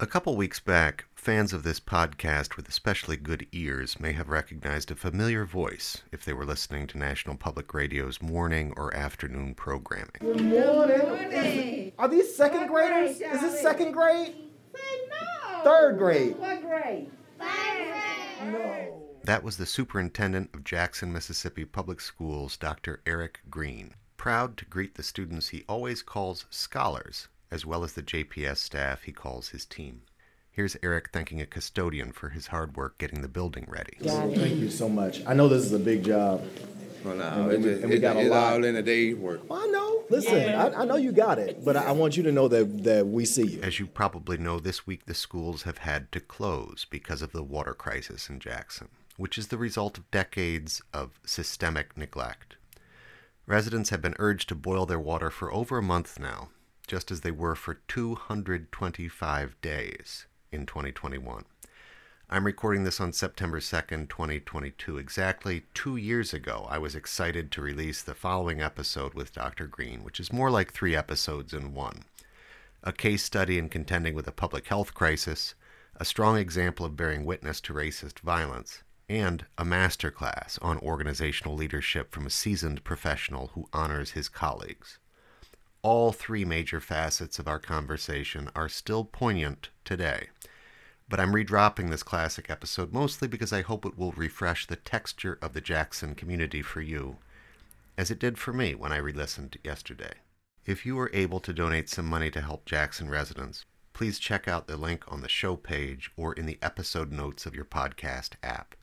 A couple weeks back, fans of this podcast with especially good ears may have recognized a familiar voice if they were listening to National Public Radio's morning or afternoon programming. Good morning. Are these second graders? Is this second grade? No. Third grade. What grade? No. That was the superintendent of Jackson, Mississippi Public Schools, Dr. Errick Greene, proud to greet the students he always calls scholars, as well as the JPS staff he calls his team. Here's Errick thanking a custodian for his hard work getting the building ready. Thank you so much. I know this is a big job. Well, no, And it's, we- just, and we it's, got a lot. all in a day's work. I know. Listen, I, I know you got it, but I, I want you to know that that we see you. As you probably know, this week the schools have had to close because of the water crisis in Jackson, which is the result of decades of systemic neglect. Residents have been urged to boil their water for over a month now, just as they were for 225 days in 2021. I'm recording this on September 2nd, 2022. Exactly two years ago, I was excited to release the following episode with Dr. Greene, which is more like three episodes in one a case study in contending with a public health crisis, a strong example of bearing witness to racist violence, and a masterclass on organizational leadership from a seasoned professional who honors his colleagues. All three major facets of our conversation are still poignant today, but I'm redropping this classic episode mostly because I hope it will refresh the texture of the Jackson community for you, as it did for me when I re listened yesterday. If you are able to donate some money to help Jackson residents, please check out the link on the show page or in the episode notes of your podcast app.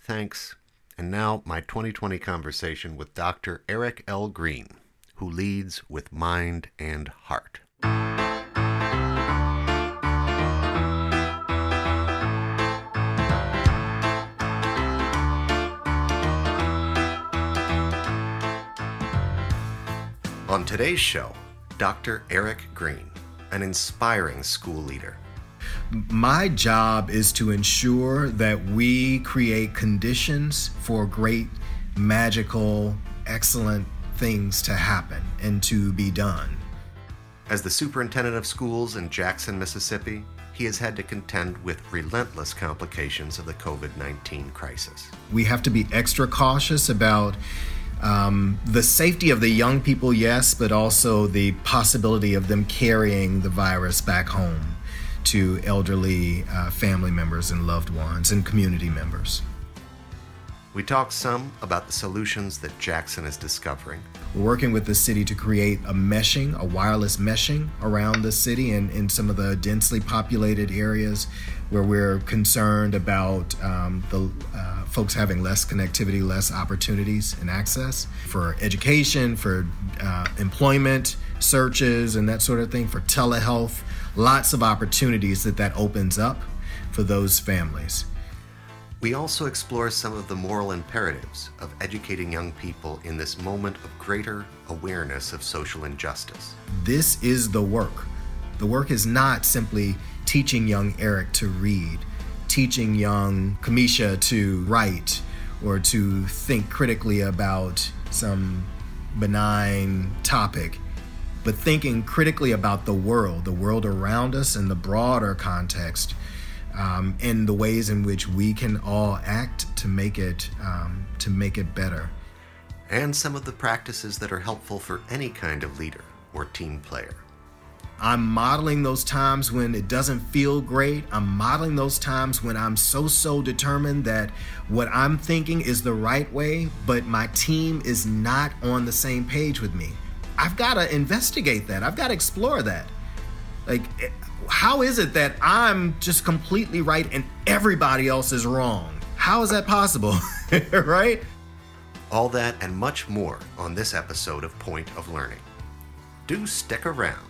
Thanks. And now, my 2020 conversation with Dr. Errick L. Greene, who leads with mind and heart. On today's show, Dr. Errick Greene, an inspiring school leader. My job is to ensure that we create conditions for great, magical, excellent things to happen and to be done. As the superintendent of schools in Jackson, Mississippi, he has had to contend with relentless complications of the COVID 19 crisis. We have to be extra cautious about um, the safety of the young people, yes, but also the possibility of them carrying the virus back home to elderly uh, family members and loved ones and community members. We talk some about the solutions that Jackson is discovering, We're working with the city to create a meshing, a wireless meshing around the city and in some of the densely populated areas where we're concerned about um, the uh, folks having less connectivity, less opportunities and access for education, for uh, employment searches, and that sort of thing, for telehealth. Lots of opportunities that that opens up for those families. We also explore some of the moral imperatives of educating young people in this moment of greater awareness of social injustice. this is the work. The work is not simply teaching young Eric to read, teaching young Kamisha to write, or to think critically about some benign topic, but thinking critically about the world, the world around us, and the broader context, um, and the ways in which we can all act to make it um, to make it better. and some of the practices that are helpful for any kind of leader or team player. I'm modeling those times when it doesn't feel great. I'm modeling those times when I'm so, so determined that what I'm thinking is the right way, but my team is not on the same page with me. I've got to investigate that. I've got to explore that. Like, how is it that I'm just completely right and everybody else is wrong? How is that possible? right? All that and much more on this episode of Point of Learning. Do stick around.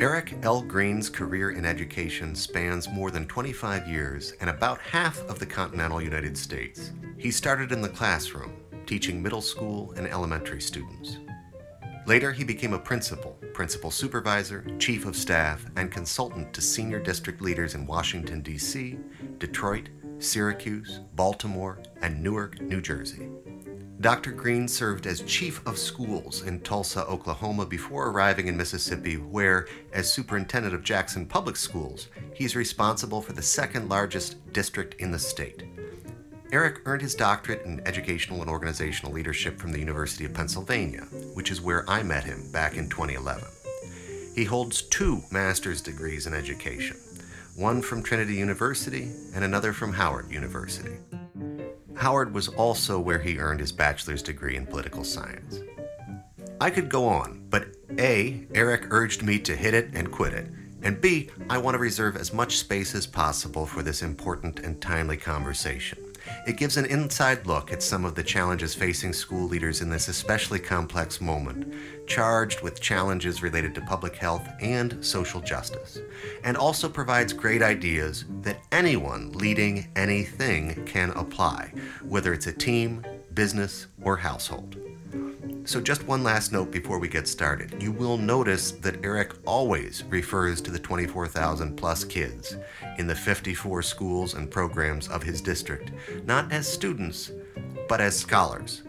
Errick L. Greene's career in education spans more than 25 years and about half of the continental United States. He started in the classroom, teaching middle school and elementary students. Later, he became a principal, principal supervisor, chief of staff, and consultant to senior district leaders in Washington, D.C., Detroit, Syracuse, Baltimore, and Newark, New Jersey. Dr. Greene served as chief of schools in Tulsa, Oklahoma before arriving in Mississippi, where, as superintendent of Jackson Public Schools, he's responsible for the second largest district in the state. Errick earned his doctorate in educational and organizational leadership from the University of Pennsylvania, which is where I met him back in 2011. He holds two master's degrees in education one from Trinity University and another from Howard University. Howard was also where he earned his bachelor's degree in political science. I could go on, but A, Errick urged me to hit it and quit it, and B, I want to reserve as much space as possible for this important and timely conversation. It gives an inside look at some of the challenges facing school leaders in this especially complex moment, charged with challenges related to public health and social justice, and also provides great ideas that anyone leading anything can apply, whether it's a team, business, or household. So, just one last note before we get started. You will notice that Errick always refers to the 24,000 plus kids in the 54 schools and programs of his district, not as students, but as scholars.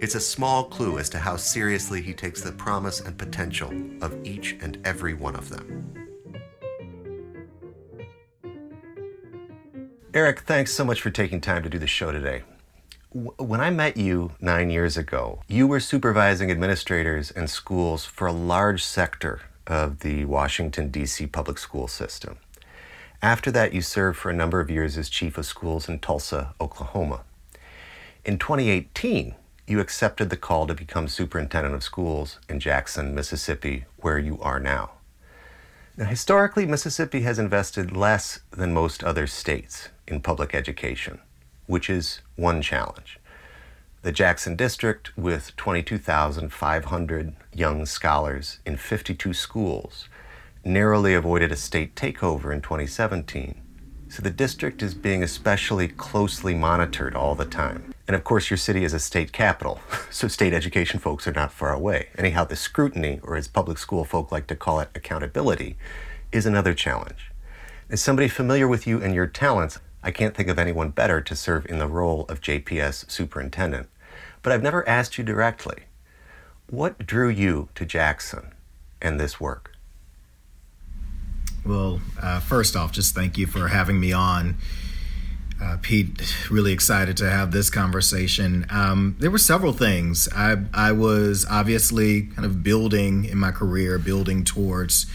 It's a small clue as to how seriously he takes the promise and potential of each and every one of them. Errick, thanks so much for taking time to do the show today when I met you nine years ago, you were supervising administrators and schools for a large sector of the Washington, D.C. public school system. After that, you served for a number of years as chief of schools in Tulsa, Oklahoma. In 2018, you accepted the call to become superintendent of schools in Jackson, Mississippi, where you are now. Now, historically, Mississippi has invested less than most other states in public education which is one challenge. The Jackson District, with 22,500 young scholars in 52 schools, narrowly avoided a state takeover in 2017. So the district is being especially closely monitored all the time. And of course, your city is a state capital, so state education folks are not far away. Anyhow, the scrutiny, or as public school folk like to call it, accountability, is another challenge. As somebody familiar with you and your talents, I can't think of anyone better to serve in the role of JPS superintendent. But I've never asked you directly what drew you to Jackson and this work? Well, uh, first off, just thank you for having me on. Uh, Pete, really excited to have this conversation. Um, there were several things. I, I was obviously kind of building in my career, building towards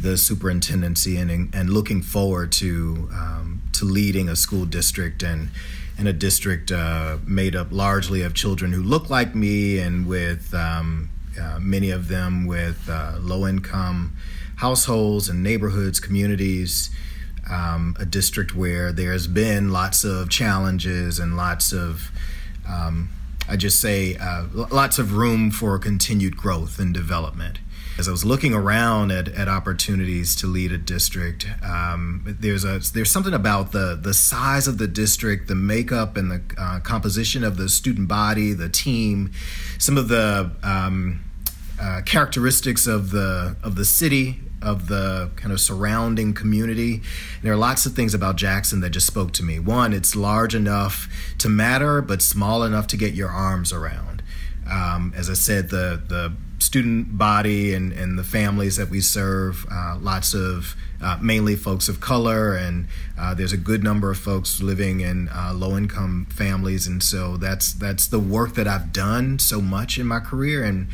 the superintendency and, and looking forward to um, to leading a school district and and a district uh, made up largely of children who look like me and with um, uh, many of them with uh, low income households and neighborhoods, communities. Um, a district where there's been lots of challenges and lots of um, I just say uh, lots of room for continued growth and development. As I was looking around at, at opportunities to lead a district, um, there's a there's something about the the size of the district, the makeup and the uh, composition of the student body, the team, some of the um, uh, characteristics of the of the city of the kind of surrounding community. And there are lots of things about Jackson that just spoke to me. One, it's large enough to matter, but small enough to get your arms around. Um, as I said, the the student body and, and the families that we serve, uh, lots of uh, mainly folks of color, and uh, there's a good number of folks living in uh, low income families, and so that's that's the work that I've done so much in my career, and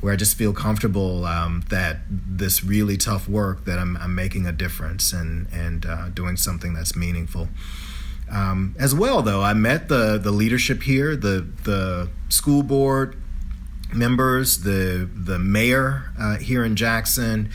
where I just feel comfortable um, that this really tough work that I'm, I'm making a difference and and uh, doing something that's meaningful. Um, as well, though, I met the the leadership here, the the school board members, the the mayor uh, here in Jackson.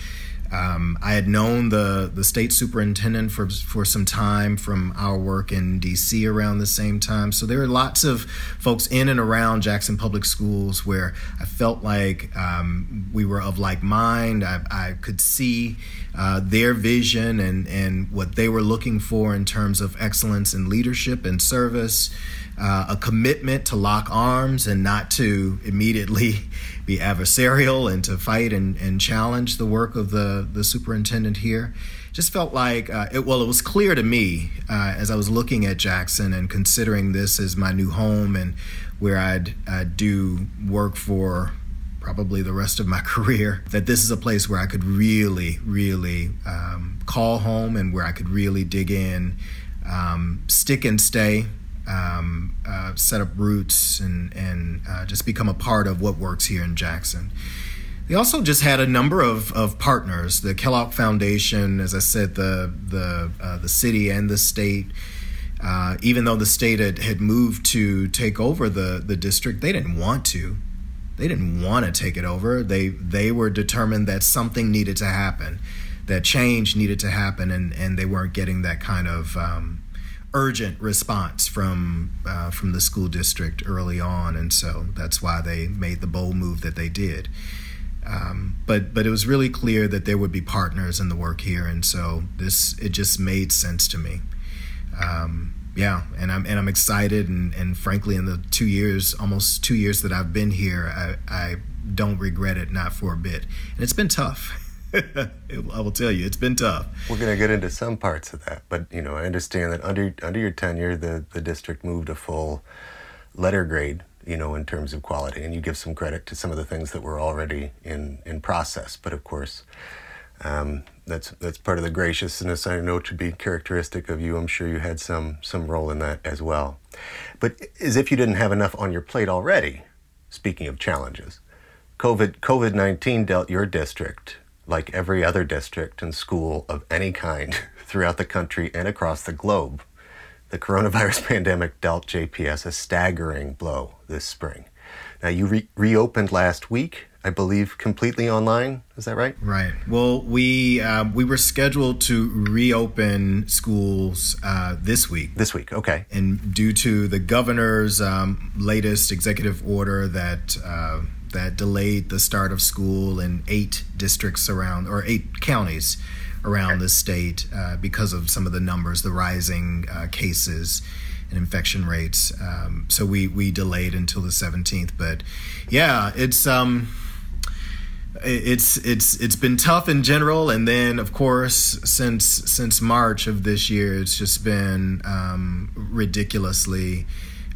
Um, I had known the the state superintendent for for some time from our work in D.C. around the same time. So there are lots of folks in and around Jackson Public Schools where I felt like um, we were of like mind. I, I could see uh, their vision and and what they were looking for in terms of excellence in leadership and service uh, a commitment to lock arms and not to immediately be adversarial and to fight and, and challenge the work of the, the superintendent here. just felt like uh, it, well, it was clear to me uh, as I was looking at Jackson and considering this as my new home and where I'd, I'd do work for probably the rest of my career that this is a place where I could really, really um, call home and where I could really dig in, um, stick and stay. Um, uh, set up roots and and uh, just become a part of what works here in Jackson. They also just had a number of, of partners. The Kellogg Foundation, as I said, the the uh, the city and the state. Uh, even though the state had, had moved to take over the, the district, they didn't want to. They didn't want to take it over. They they were determined that something needed to happen, that change needed to happen, and, and they weren't getting that kind of um, urgent response from uh, from the school district early on, and so that's why they made the bold move that they did. Um, but but it was really clear that there would be partners in the work here, and so this it just made sense to me. Um, yeah, and I'm and I'm excited, and, and frankly, in the two years, almost two years that I've been here, I, I don't regret it, not for a bit. And it's been tough. I will tell you, it's been tough. We're going to get into some parts of that, but you know, I understand that under under your tenure, the the district moved a full letter grade you know, in terms of quality. And you give some credit to some of the things that were already in, in process. But of course, um, that's that's part of the graciousness I know to be characteristic of you. I'm sure you had some some role in that as well. But as if you didn't have enough on your plate already. Speaking of challenges, COVID COVID nineteen dealt your district like every other district and school of any kind throughout the country and across the globe the coronavirus pandemic dealt JPS a staggering blow this spring. Now, you re- reopened last week, I believe, completely online. Is that right? Right. Well, we uh, we were scheduled to reopen schools uh, this week. This week, okay. And due to the governor's um, latest executive order that uh, that delayed the start of school in eight districts around or eight counties around the state uh, because of some of the numbers, the rising uh, cases and infection rates. Um, so we we delayed until the 17th. But yeah, it's um, it's it's it's been tough in general, and then of course since since March of this year, it's just been um, ridiculously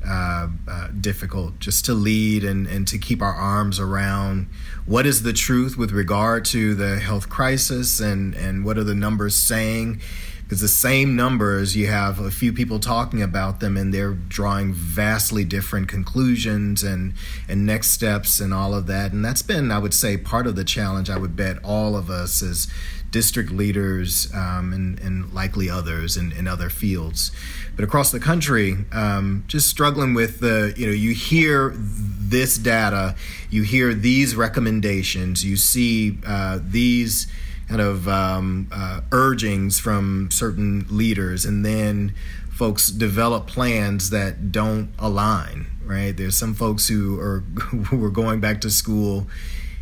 uh, uh, difficult just to lead and, and to keep our arms around what is the truth with regard to the health crisis and, and what are the numbers saying. Because the same numbers, you have a few people talking about them and they're drawing vastly different conclusions and, and next steps and all of that. And that's been, I would say, part of the challenge I would bet all of us as district leaders um, and, and likely others in, in other fields. But across the country, um, just struggling with the, you know, you hear this data, you hear these recommendations, you see uh, these kind of um, uh, urgings from certain leaders, and then folks develop plans that don't align, right? There's some folks who are who are going back to school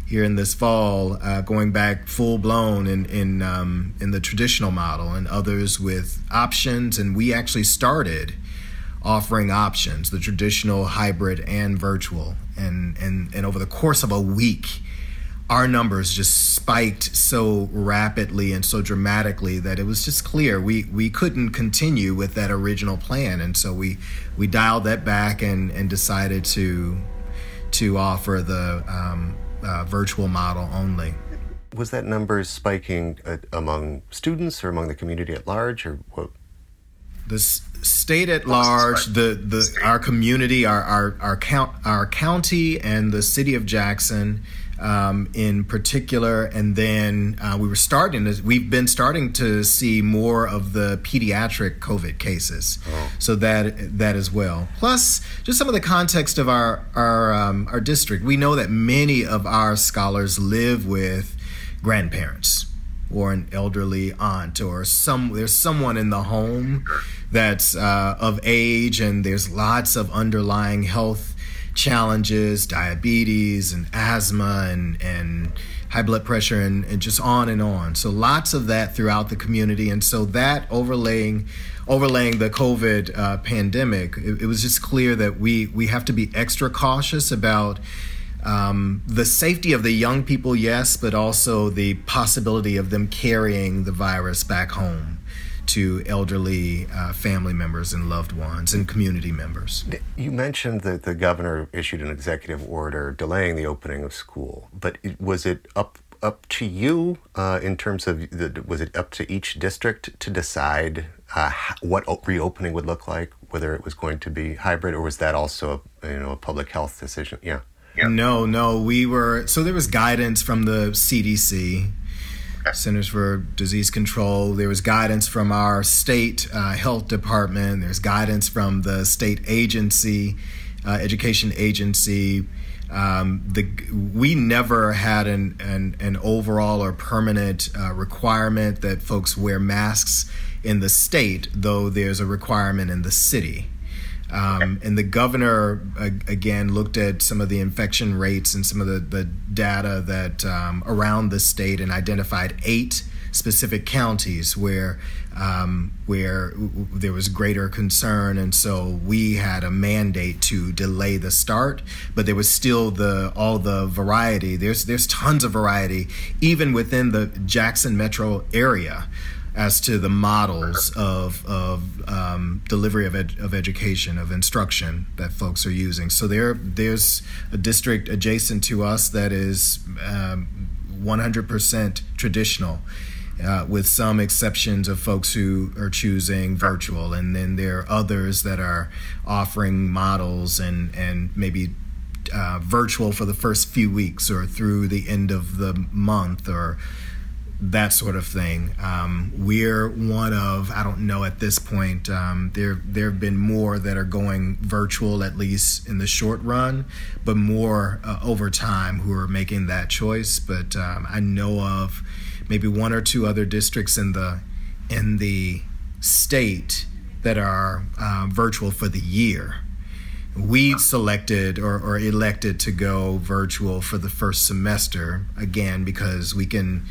here in this fall, uh, going back full blown in in um, in the traditional model, and others with options. And we actually started offering options, the traditional, hybrid, and virtual. And and and over the course of a week, our numbers just spiked so rapidly and so dramatically that it was just clear we we couldn't continue with that original plan. And so we we dialed that back and and decided to to offer the um, uh, virtual model only. Was that number spiking uh, among students or among the community at large, or what? The s- state at large, the, the our community, our our our, count, our county, and the city of Jackson um, in particular. And then uh, we were starting to, we've been starting to see more of the pediatric COVID cases. Oh. So that, that as well. Plus, just some of the context of our, our, um, our district. We know that many of our scholars live with grandparents or an elderly aunt or some there's someone in the home that's uh, of age and there's lots of underlying health challenges, diabetes and asthma and, and high blood pressure and, and just on and on. So lots of that throughout the community. And so that overlaying overlaying the COVID uh, pandemic, it, it, was just clear that we, we have to be extra cautious about um, the safety of the young people, yes, but also the possibility of them carrying the virus back home to elderly uh, family members and loved ones and community members. You mentioned that the governor issued an executive order delaying the opening of school, but it, was it up up to you uh, in terms of the, was it up to each district to decide uh, what reopening would look like, whether it was going to be hybrid, or was that also a, you know a public health decision? Yeah. No, no, we were so there was guidance from the CDC Centers for Disease Control. There was guidance from our state uh, health department. There's guidance from the state agency, uh, education agency. Um, the, we never had an, an, an overall or permanent uh, requirement that folks wear masks in the state, though there's a requirement in the city. Um, and the governor, again, looked at some of the infection rates and some of the, the data that um, around the state and identified eight specific counties where um, where there was greater concern, and so we had a mandate to delay the start. But there was still the all the variety. There's there's tons of variety even within the Jackson metro area as to the models of, of um, delivery of, ed- of education, of instruction that folks are using. So there, there's a district adjacent to us that is um, 100% traditional. Uh, with some exceptions of folks who are choosing virtual, and then there are others that are offering models and and maybe uh, virtual for the first few weeks or through the end of the month or that sort of thing. Um, we're one of I don't know at this point. Um, there there have been more that are going virtual at least in the short run, but more uh, over time who are making that choice. But um, I know of maybe one or two other districts in the in the state that are uh, virtual for the year. We selected or, or elected to go virtual for the first semester again because we can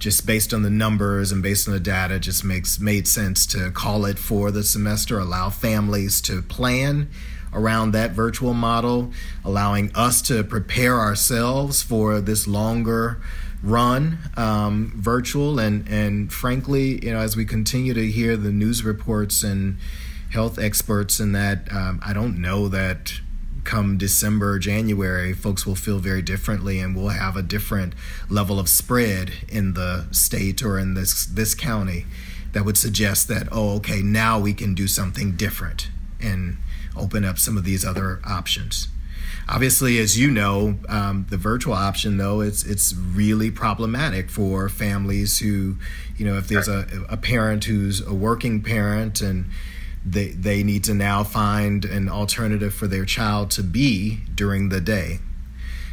just based on the numbers and based on the data just makes made sense to call it for the semester allow families to plan around that virtual model allowing us to prepare ourselves for this longer run um, virtual. And and frankly you know as we continue to hear the news reports and health experts and that um, i don't know that come December, January, folks will feel very differently and we'll have a different level of spread in the state or in this this county that would suggest that, oh, okay, now we can do something different and open up some of these other options. Obviously, as you know, um, the virtual option though it's it's really problematic for families who, you know, if there's a, a parent who's a working parent and they they need to now find an alternative for their child to be during the day,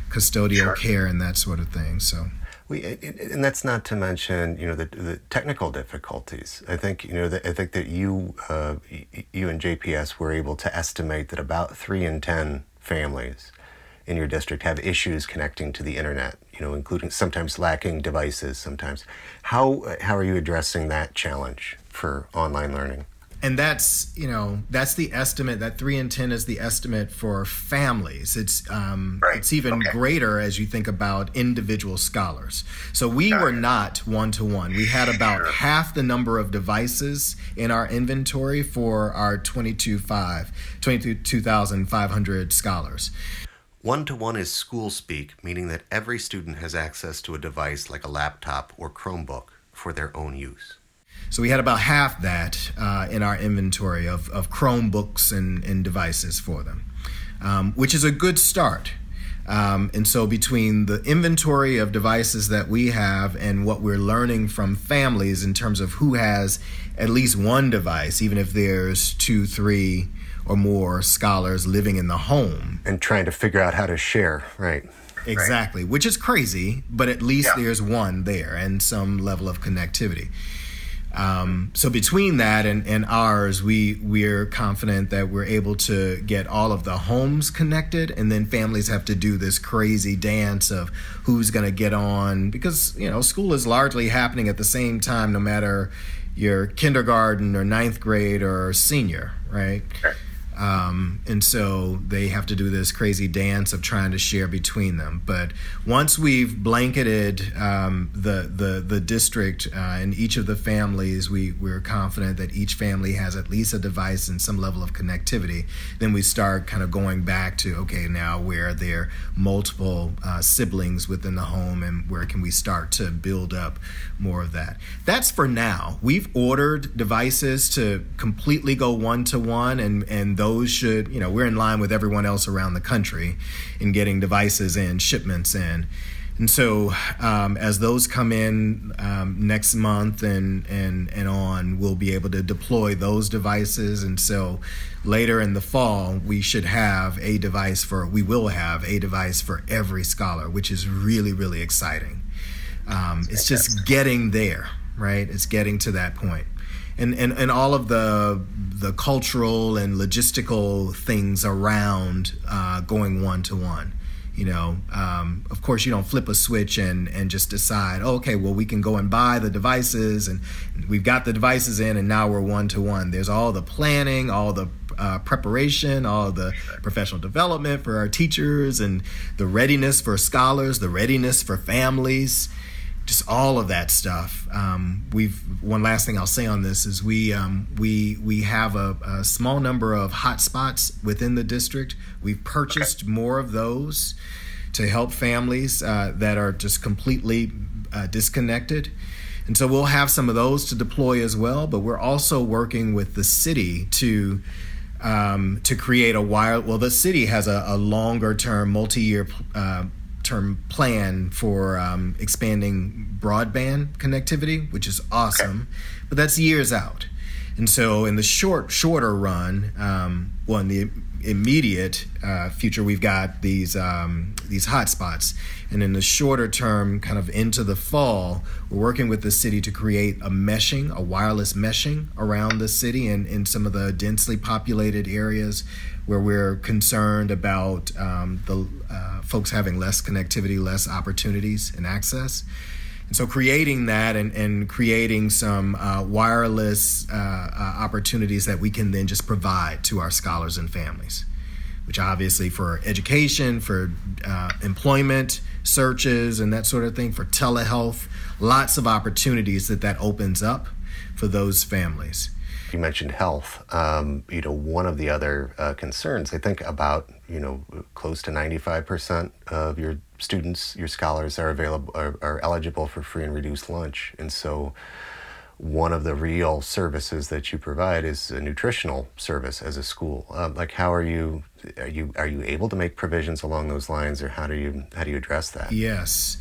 custodial sure. care and that sort of thing. So. We, and that's not to mention, you know, the, the technical difficulties. I think, you know, the, I think that you, uh, you and JPS were able to estimate that about three in ten families in your district have issues connecting to the internet. You know, including sometimes lacking devices. Sometimes, how how are you addressing that challenge for online learning? And that's you know that's the estimate that three in ten is the estimate for families it's um, right. it's even okay. greater as you think about individual scholars so we Got were it. not one to one we had about sure. half the number of devices in our inventory for our 22,500 22, scholars one to one is school speak, meaning that every student has access to a device like a laptop or Chromebook for their own use. So we had about half that uh, in our inventory of, of Chromebooks and, and devices for them, um, which is a good start. Um, and so, between the inventory of devices that we have and what we're learning from families in terms of who has at least one device, even if there's two, three, or more scholars living in the home, and trying to figure out how to share, right? Exactly, right. which is crazy, but at least yeah. there's one there and some level of connectivity. Um, so between that and, and ours, we we're confident that we're able to get all of the homes connected, and then families have to do this crazy dance of who's going to get on because you know school is largely happening at the same time, no matter your kindergarten or ninth grade or senior, right? Um, and so they have to do this crazy dance of trying to share between them. But once we've blanketed um, the, the, the district uh, and each of the families, we, we're confident that each family has at least a device and some level of connectivity. Then we start kind of going back to okay, now where are there multiple uh, siblings within the home and where can we start to build up more of that. That's for now. We've ordered devices to completely go one to one and, and those those should, you know, we're in line with everyone else around the country in getting devices and shipments in. And so, um, as those come in um, next month and, and, and on, we'll be able to deploy those devices. And so, later in the fall, we should have a device for, we will have a device for every scholar, which is really, really exciting. Um, it's just getting there, right? It's getting to that point and, and, and all of the the cultural and logistical things around uh, going one to one. You know, um, of course, you don't flip a switch and and just decide, oh, okay, well, we can go and buy the devices, and we've got the devices in, and now we're one to one. There's all the planning, all the uh, preparation, all the professional development for our teachers, and the readiness for scholars, the readiness for families just all of that stuff. Um, we've one last thing I'll say on this is we um, we we have a, a, small number of hotspots within the district. We've purchased okay. more of those to help families uh, that are just completely uh, disconnected. And so we'll have some of those to deploy as well. But we're also working with the city to um, to create a wire. Well, the city has a, a longer term, multi year uh, term plan for um, expanding broadband connectivity, which is awesome, okay. but that's years out. And so, in the short, shorter run, um, well, in the immediate uh, future, we've got these um, these hotspots, and in the shorter term, kind of into the fall, we're working with the city to create a meshing, a wireless meshing around the city and in some of the densely populated areas where we're concerned about um, the uh, folks having less connectivity, less opportunities and access. And so, creating that and, and creating some uh, wireless uh, uh, opportunities that we can then just provide to our scholars and families, which obviously for education, for uh, employment searches, and that sort of thing, for telehealth, lots of opportunities that that opens up for those families. You mentioned health. Um, you know, one of the other uh, concerns, I think about, you know, close to 95% of your students, your scholars are available, are, are eligible for free and reduced lunch. And so one of the real services that you provide is a nutritional service as a school. Um, like, how are you, are you, are you able to make provisions along those lines or how do you, how do you address that? Yes.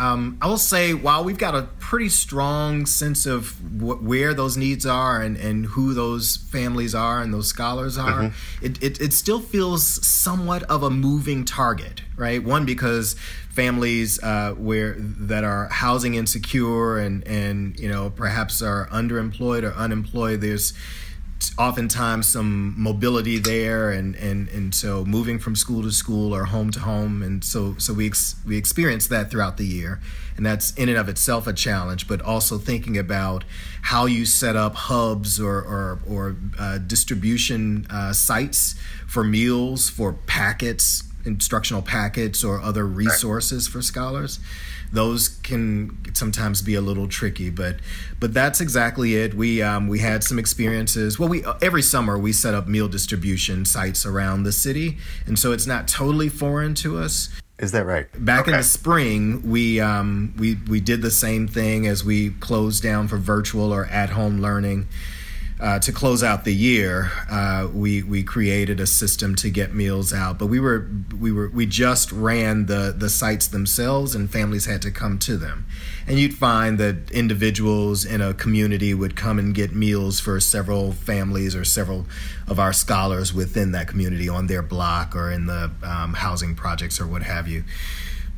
Um, I will say, while we've got a pretty strong sense of wh- where those needs are and, and who those families are and those scholars are, mm-hmm. it, it, it, still feels somewhat of a moving target, right? One, because families uh, where that are housing insecure and, and you know perhaps are underemployed or unemployed, there's oftentimes some mobility there and, and, and so moving from school to school or home to home. And so so we ex- we experience that throughout the year. And that's in and of itself a challenge but also thinking about how you set up hubs or or, or uh, distribution uh, sites for meals for packets instructional packets or other resources for scholars those can sometimes be a little tricky but but that's exactly it. We um, we had some experiences. Well we every summer we set up meal distribution sites around the city and so it's not totally foreign to us. Is that right? Back okay. in the spring, we um, we we did the same thing as we closed down for virtual or at home learning uh, to close out the year, uh, we we created a system to get meals out. But we were we were we just ran the the sites themselves, and families had to come to them. And you'd find that individuals in a community would come and get meals for several families or several of our scholars within that community on their block or in the um, housing projects or what have you.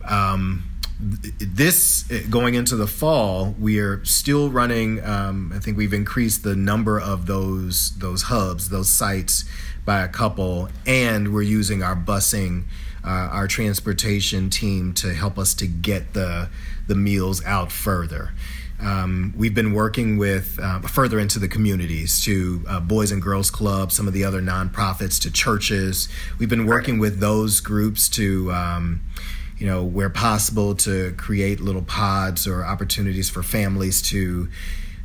Um, this going into the fall, we are still running. Um, I think we've increased the number of those those hubs, those sites, by a couple, and we're using our busing, uh, our transportation team to help us to get the the meals out further. Um, we've been working with uh, further into the communities to uh, Boys and Girls Clubs, some of the other nonprofits, to churches. We've been working with those groups to. Um, you know, where possible, to create little pods or opportunities for families to,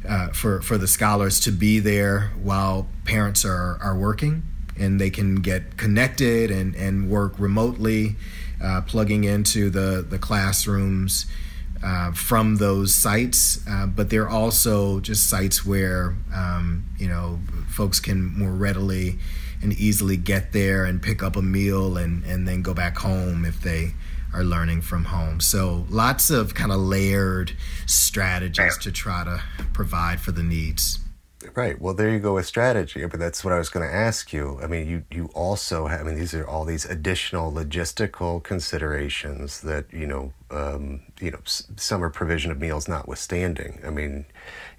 uh, for for the scholars to be there while parents are are working, and they can get connected and and work remotely, uh, plugging into the the classrooms uh, from those sites, uh, but they're also just sites where um, you know folks can more readily and easily get there and pick up a meal and, and then go back home if they are learning from home. So lots of kind of layered strategies to try to provide for the needs. Right. Well, there you go with strategy. But that's what I was going to ask you. I mean, you you also have. I mean, these are all these additional logistical considerations that you know, um, you know, summer provision of meals notwithstanding. I mean,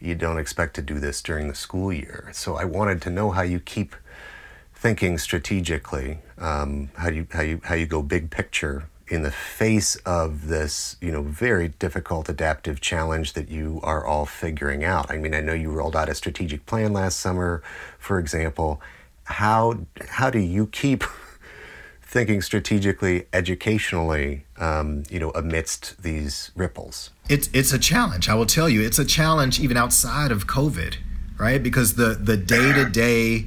you don't expect to do this during the school year. So I wanted to know how you keep thinking strategically. Um, how you how you how you go big picture in the face of this, you know, very difficult adaptive challenge that you are all figuring out. I mean, I know you rolled out a strategic plan last summer, for example. How how do you keep thinking strategically, educationally, um, you know, amidst these ripples? It's it's a challenge. I will tell you, it's a challenge even outside of COVID, right? Because the the day to day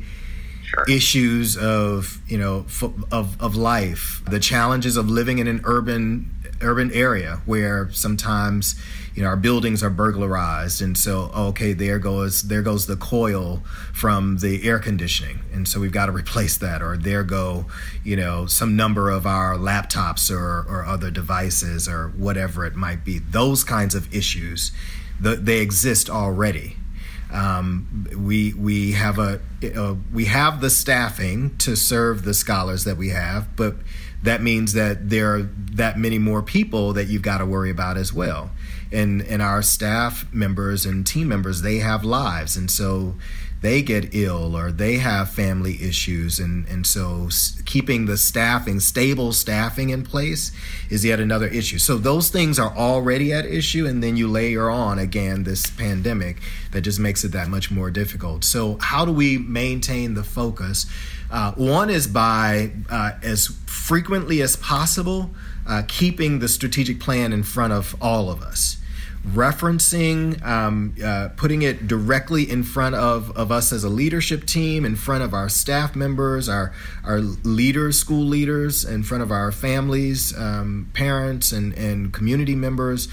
sure. issues of you know of of life, the challenges of living in an urban urban area where sometimes you know our buildings are burglarized and so oh, okay there goes there goes the coil from the air conditioning and so we've got to replace that or there go you know some number of our laptops or, or other devices or whatever it might be. Those kinds of issues the, they exist already um, we we have a uh, we have the staffing to serve the scholars that we have, but that means that there are that many more people that you've got to worry about as well. And and our staff members and team members they have lives, and so they get ill or they have family issues. And and so keeping the staffing stable staffing in place is yet another issue. So those things are already at issue and then you layer on again this pandemic that just makes it that much more difficult. So how do we maintain the focus? Uh, one is by uh, as frequently as possible uh, keeping the strategic plan in front of all of us referencing, um, uh, putting it directly in front of, of us as a leadership team, in front of our staff members, our, our leaders, school leaders, in front of our families, um, parents, and, and community members,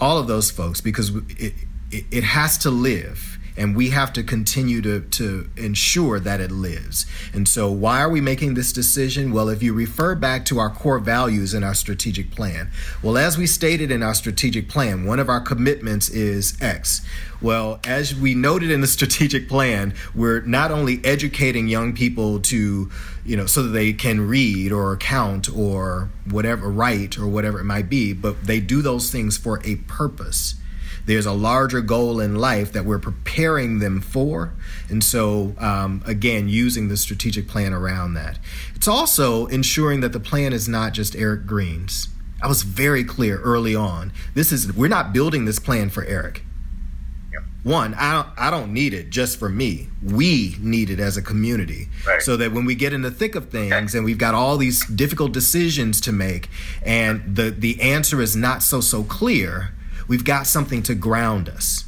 all of those folks, because it, it, it has to live and we have to continue to, to ensure that it lives. And so, why are we making this decision? Well, if you refer back to our core values in our strategic plan, well, as we stated in our strategic plan, one of our commitments is X. Well, as we noted in the strategic plan, we're not only educating young people to, you know, so that they can read or count or whatever, write or whatever it might be, but they do those things for a purpose there's a larger goal in life that we're preparing them for. And so, um, again, using the strategic plan around that. It's also ensuring that the plan is not just Errick Greene's. I was very clear early on. This is we're not building this plan for Errick. One, I don't, I don't need it just for me. We need it as a community, right. so that when we get in the thick of things okay. and we've got all these difficult decisions to make, and the the answer is not so so clear, we've got something to ground us.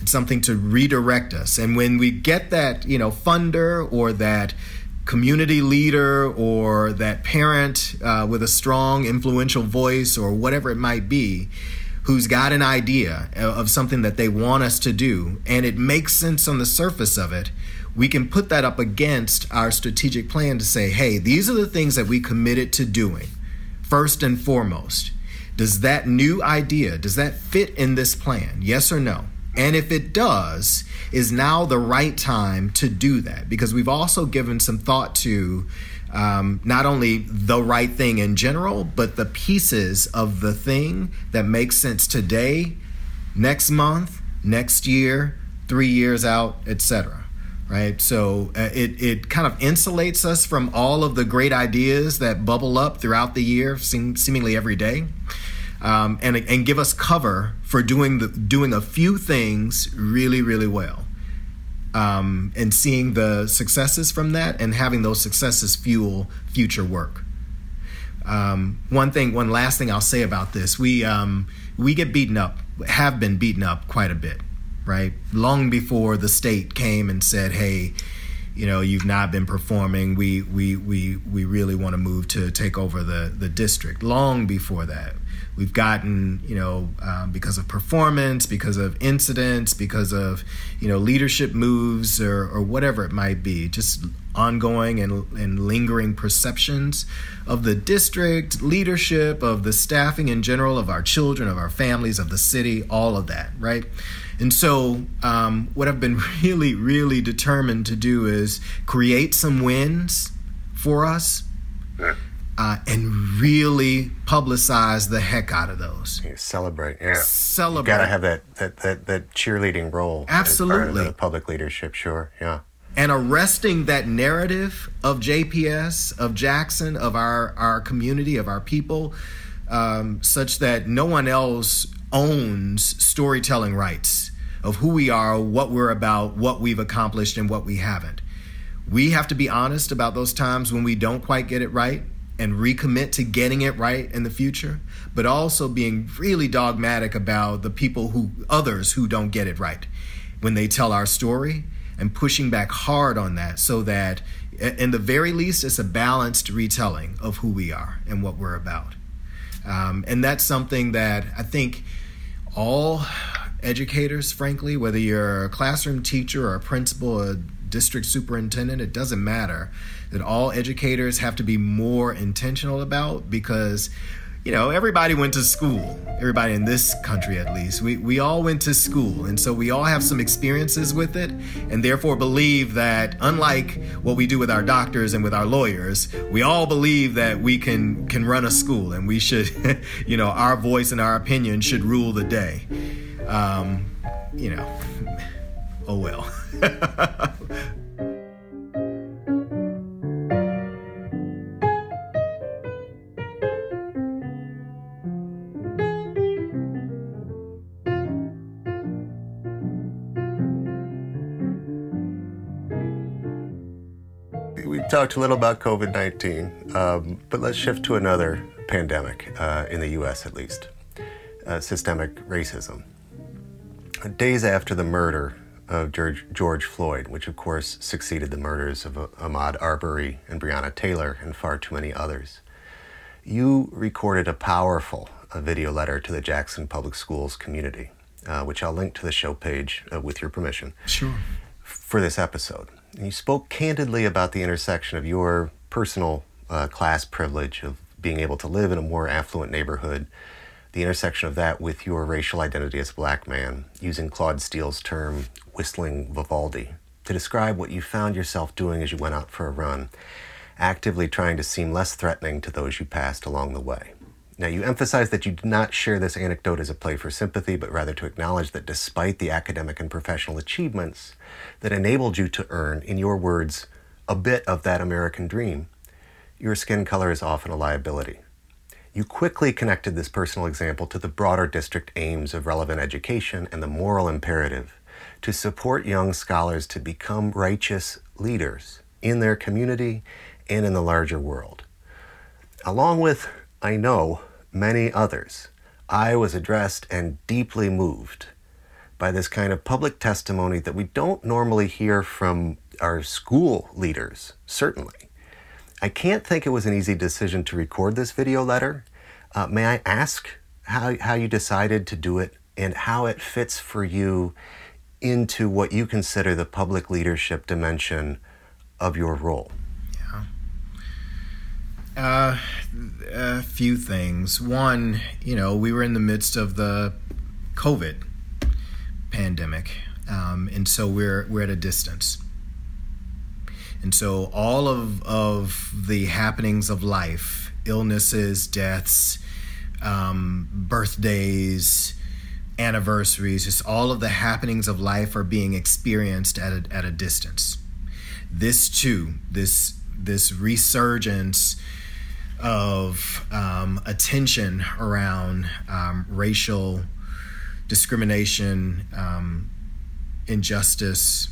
It's something to redirect us. And when we get that, you know, funder or that community leader or that parent uh, with a strong, influential voice or whatever it might be, who's got an idea of something that they want us to do, and it makes sense on the surface of it, we can put that up against our strategic plan to say, hey, these are the things that we committed to doing, first and foremost. Does that new idea, does that fit in this plan? Yes or no? And if it does, is now the right time to do that? Because we've also given some thought to um, not only the right thing in general, but the pieces of the thing that makes sense today, next month, next year, three years out, etc. Right, so uh, it it kind of insulates us from all of the great ideas that bubble up throughout the year, seem, seemingly every day. Um, and and give us cover for doing the doing a few things really really well. Um, and seeing the successes from that and having those successes fuel future work. Um, one thing, one last thing I'll say about this: we um, we get beaten up, have been beaten up quite a bit, right? Long before the state came and said, "Hey, you know, you've not been performing. We we we we really want to move to take over the the district." Long before that, we've gotten, you know, um, because of performance, because of incidents, because of, you know, leadership moves or, or whatever it might be, just ongoing and, and lingering perceptions of the district, leadership, of the staffing in general, of our children, of our families, of the city, all of that, right? And so, um, what I've been really, really determined to do is create some wins for us uh, and really publicize the heck out of those. You celebrate, yeah. Celebrate. You gotta have that that that, that cheerleading role. Absolutely. the public leadership, sure, yeah. And arresting that narrative of JPS, of Jackson, of our our community, of our people, um, such that no one else owns storytelling rights of who we are, what we're about, what we've accomplished, and what we haven't. We have to be honest about those times when we don't quite get it right and recommit to getting it right in the future, but also being really dogmatic about the people who, others who don't get it right when they tell our story and pushing back hard on that so that, in the very least, it's a balanced retelling of who we are and what we're about. Um, and that's something that I think all educators, frankly, whether you're a classroom teacher or a principal, a district superintendent, it doesn't matter that all educators have to be more intentional about because you know everybody went to school everybody in this country at least. We, we all went to school and so we all have some experiences with it and therefore believe that unlike what we do with our doctors and with our lawyers we all believe that we can can run a school and we should you know our voice and our opinion should rule the day. Um, you know oh well We talked a little about COVID 19, um, but let's shift to another pandemic, uh, in the US at least uh, systemic racism. Days after the murder of George, George, Floyd, which of course succeeded the murders of uh, Ahmaud Arbery and Breonna Taylor and far too many others, you recorded a powerful uh, video letter to the Jackson Public Schools community, uh, which I'll link to the show page uh, with your permission. Sure. For this episode. And you spoke candidly about the intersection of your personal uh, class privilege of being able to live in a more affluent neighborhood, the intersection of that with your racial identity as a black man, using Claude Steele's term, whistling Vivaldi, to describe what you found yourself doing as you went out for a run, actively trying to seem less threatening to those you passed along the way. Now, you emphasize that you did not share this anecdote as a play for sympathy, but rather to acknowledge that despite the academic and professional achievements that enabled you to earn, in your words, a bit of that American dream, your skin color is often a liability. You quickly connected this personal example to the broader district aims of relevant education and the moral imperative to support young scholars to become righteous leaders in their community and in the larger world. Along with, I know, many others, I was addressed and deeply moved by this kind of public testimony that we don't normally hear from our school leaders, certainly. I can't think it was an easy decision to record this video letter. Uh, may I ask how, how you decided to do it and how it fits for you into what you consider the public leadership dimension of your role? Uh, a few things. One, you know, we were in the midst of the COVID pandemic, um, and so we're we're at a distance. And so all of of the happenings of life, illnesses, deaths, um, birthdays, anniversaries, just all of the happenings of life are being experienced at a, at a distance. This too, this this resurgence of um, attention around um, racial discrimination, um, injustice,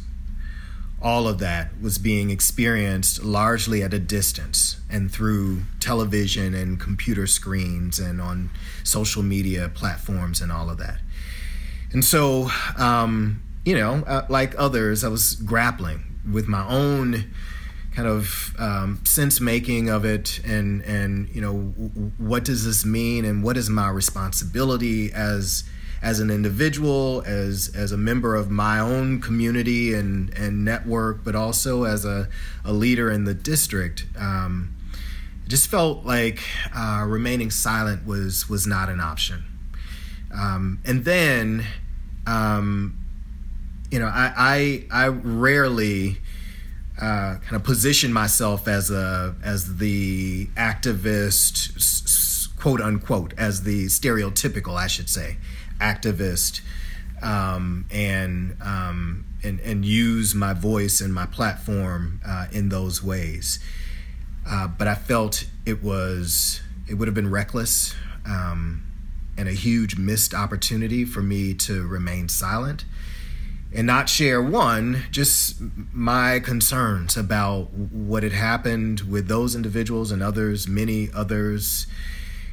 all of that was being experienced largely at a distance and through television and computer screens and on social media platforms and all of that. And so, um, you know, uh, like others, I was grappling with my own kind of um, sense making of it and and you know w- what does this mean and what is my responsibility as as an individual, as as a member of my own community and and network, but also as a, a leader in the district. Um, just felt like uh, remaining silent was was not an option. Um, and then, um, you know, I I, I rarely. Uh, kind of position myself as a as the activist, quote unquote, as the stereotypical, I should say, activist um, and, um, and and use my voice and my platform uh, in those ways. Uh, but I felt it was it would have been reckless um, and a huge missed opportunity for me to remain silent and not share one just my concerns about what had happened with those individuals and others, many others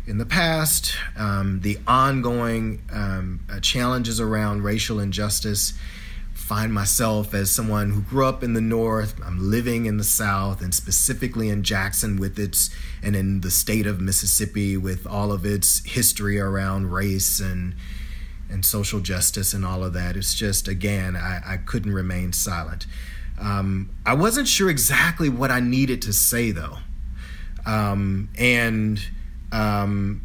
in the past, um, the ongoing um, uh, challenges around racial injustice. Find myself as someone who grew up in the North. I'm living in the South, and specifically in Jackson, with its and in the state of Mississippi, with all of its history around race and and social justice and all of that. It's just again, I, I couldn't remain silent. Um, I wasn't sure exactly what I needed to say though, um, and um,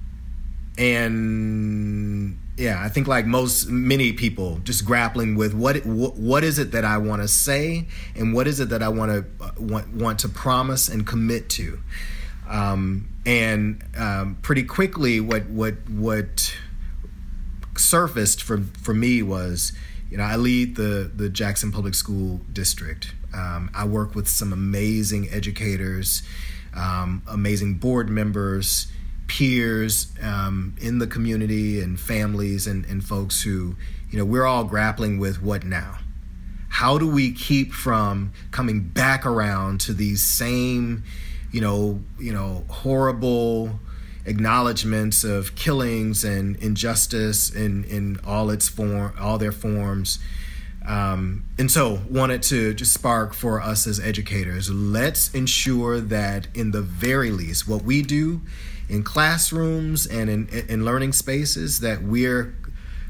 and yeah, I think like most many people, just grappling with what what, what is it that I want to say, and what is it that I want to uh, want want to promise and commit to, um, and um, pretty quickly, what what what surfaced for for me was, you know, I lead the the Jackson Public School District. Um, I work with some amazing educators, um, amazing board members peers um, in the community and families and, and folks who, you know, we're all grappling with what now? How do we keep from coming back around to these same, you know, you know, horrible acknowledgments of killings and injustice in, in all its form, all their forms? Um, and so wanted to just spark for us as educators let's ensure that in the very least what we do in classrooms and in, in learning spaces that we're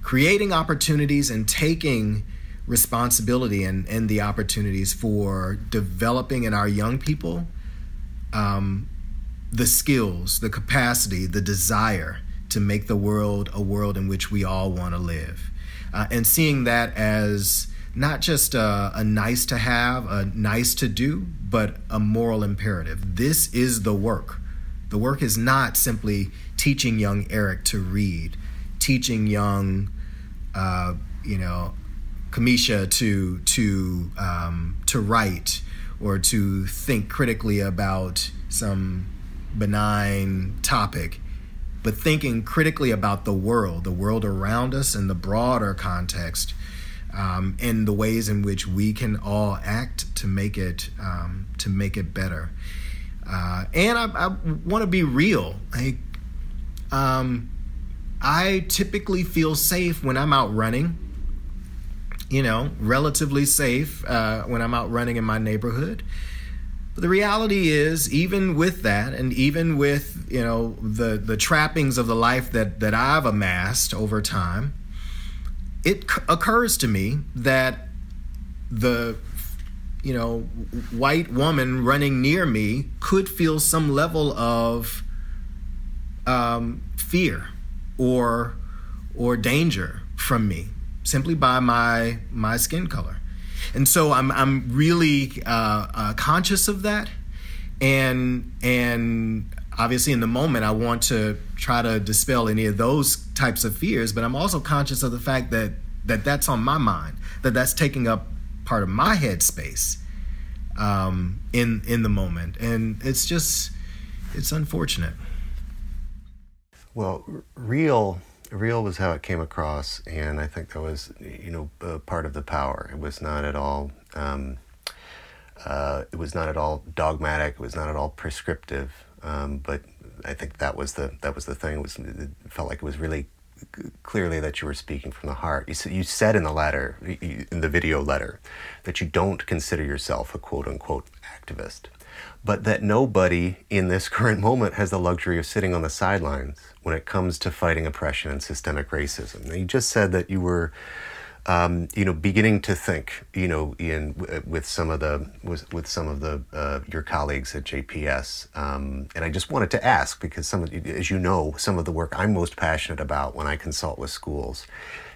creating opportunities and taking responsibility and, and the opportunities for developing in our young people um, the skills, the capacity, the desire to make the world a world in which we all want to live. Uh, and seeing that as not just a, a, nice to have, a nice to do, but a moral imperative. This is the work the work is not simply teaching young Eric to read, teaching young, uh, you know, Kamisha to to um, to write or to think critically about some benign topic, but thinking critically about the world, the world around us, and the broader context, um, and the ways in which we can all act to make it um, to make it better. Uh, and I, I want to be real. Um, I typically feel safe when I'm out running. You know, relatively safe uh, when I'm out running in my neighborhood. But the reality is, even with that, and even with you know the the trappings of the life that that I've amassed over time, it occurs to me that the you know, white woman running near me could feel some level of um, fear or or danger from me simply by my my skin color, and so I'm I'm really uh, uh, conscious of that, and and obviously in the moment I want to try to dispel any of those types of fears, but I'm also conscious of the fact that that that's on my mind, that that's taking up part of my headspace um, in in the moment, and it's just it's unfortunate. Well, real real was how it came across, and I think that was you know uh, part of the power. It was not at all. Um, uh, it was not at all dogmatic. It was not at all prescriptive. Um, but I think that was the that was the thing. It was it felt like it was really clearly that you were speaking from the heart. You, you said in the letter, in the video letter, that you don't consider yourself a quote unquote activist, but that nobody in this current moment has the luxury of sitting on the sidelines when it comes to fighting oppression and systemic racism. Now, you just said that you were um, you know, beginning to think, you know, in with some of the with, with some of the uh, your colleagues at JPS, um, and I just wanted to ask because some of, as you know, some of the work I'm most passionate about when I consult with schools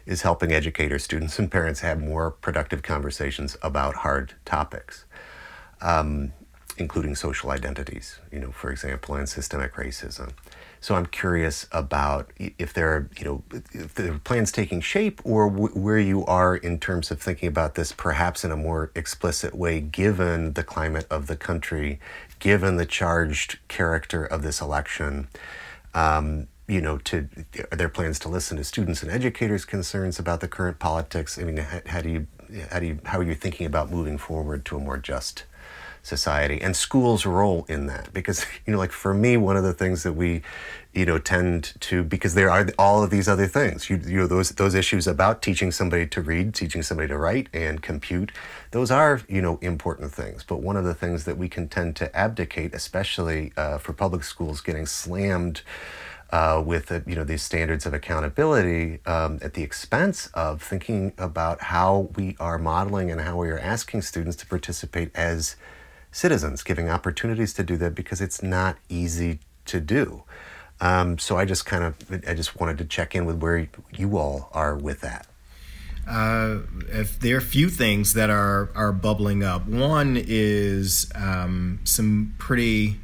is helping educators, students, and parents have more productive conversations about hard topics. Um, including social identities, you know, for example, and systemic racism. So I'm curious about if there are, you know, if the plans taking shape or w- where you are in terms of thinking about this perhaps in a more explicit way, given the climate of the country, given the charged character of this election. Um, you know, to are there plans to listen to students and educators' concerns about the current politics? I mean, how, how do you, how do you, how are you thinking about moving forward to a more just society and schools role in that. Because you know like for me one of the things that we you know tend to because there are all of these other things. You, you know those those issues about teaching somebody to read teaching somebody to write and compute those are you know important things. But one of the things that we can tend to abdicate especially uh, for public schools getting slammed uh, with uh, you know these standards of accountability um, at the expense of thinking about how we are modeling and how we are asking students to participate as citizens, giving opportunities to do that because it's not easy to do. Um, so I just kind of I just wanted to check in with where you all are with that. Uh, if there are a few things that are are bubbling up. One is um, some pretty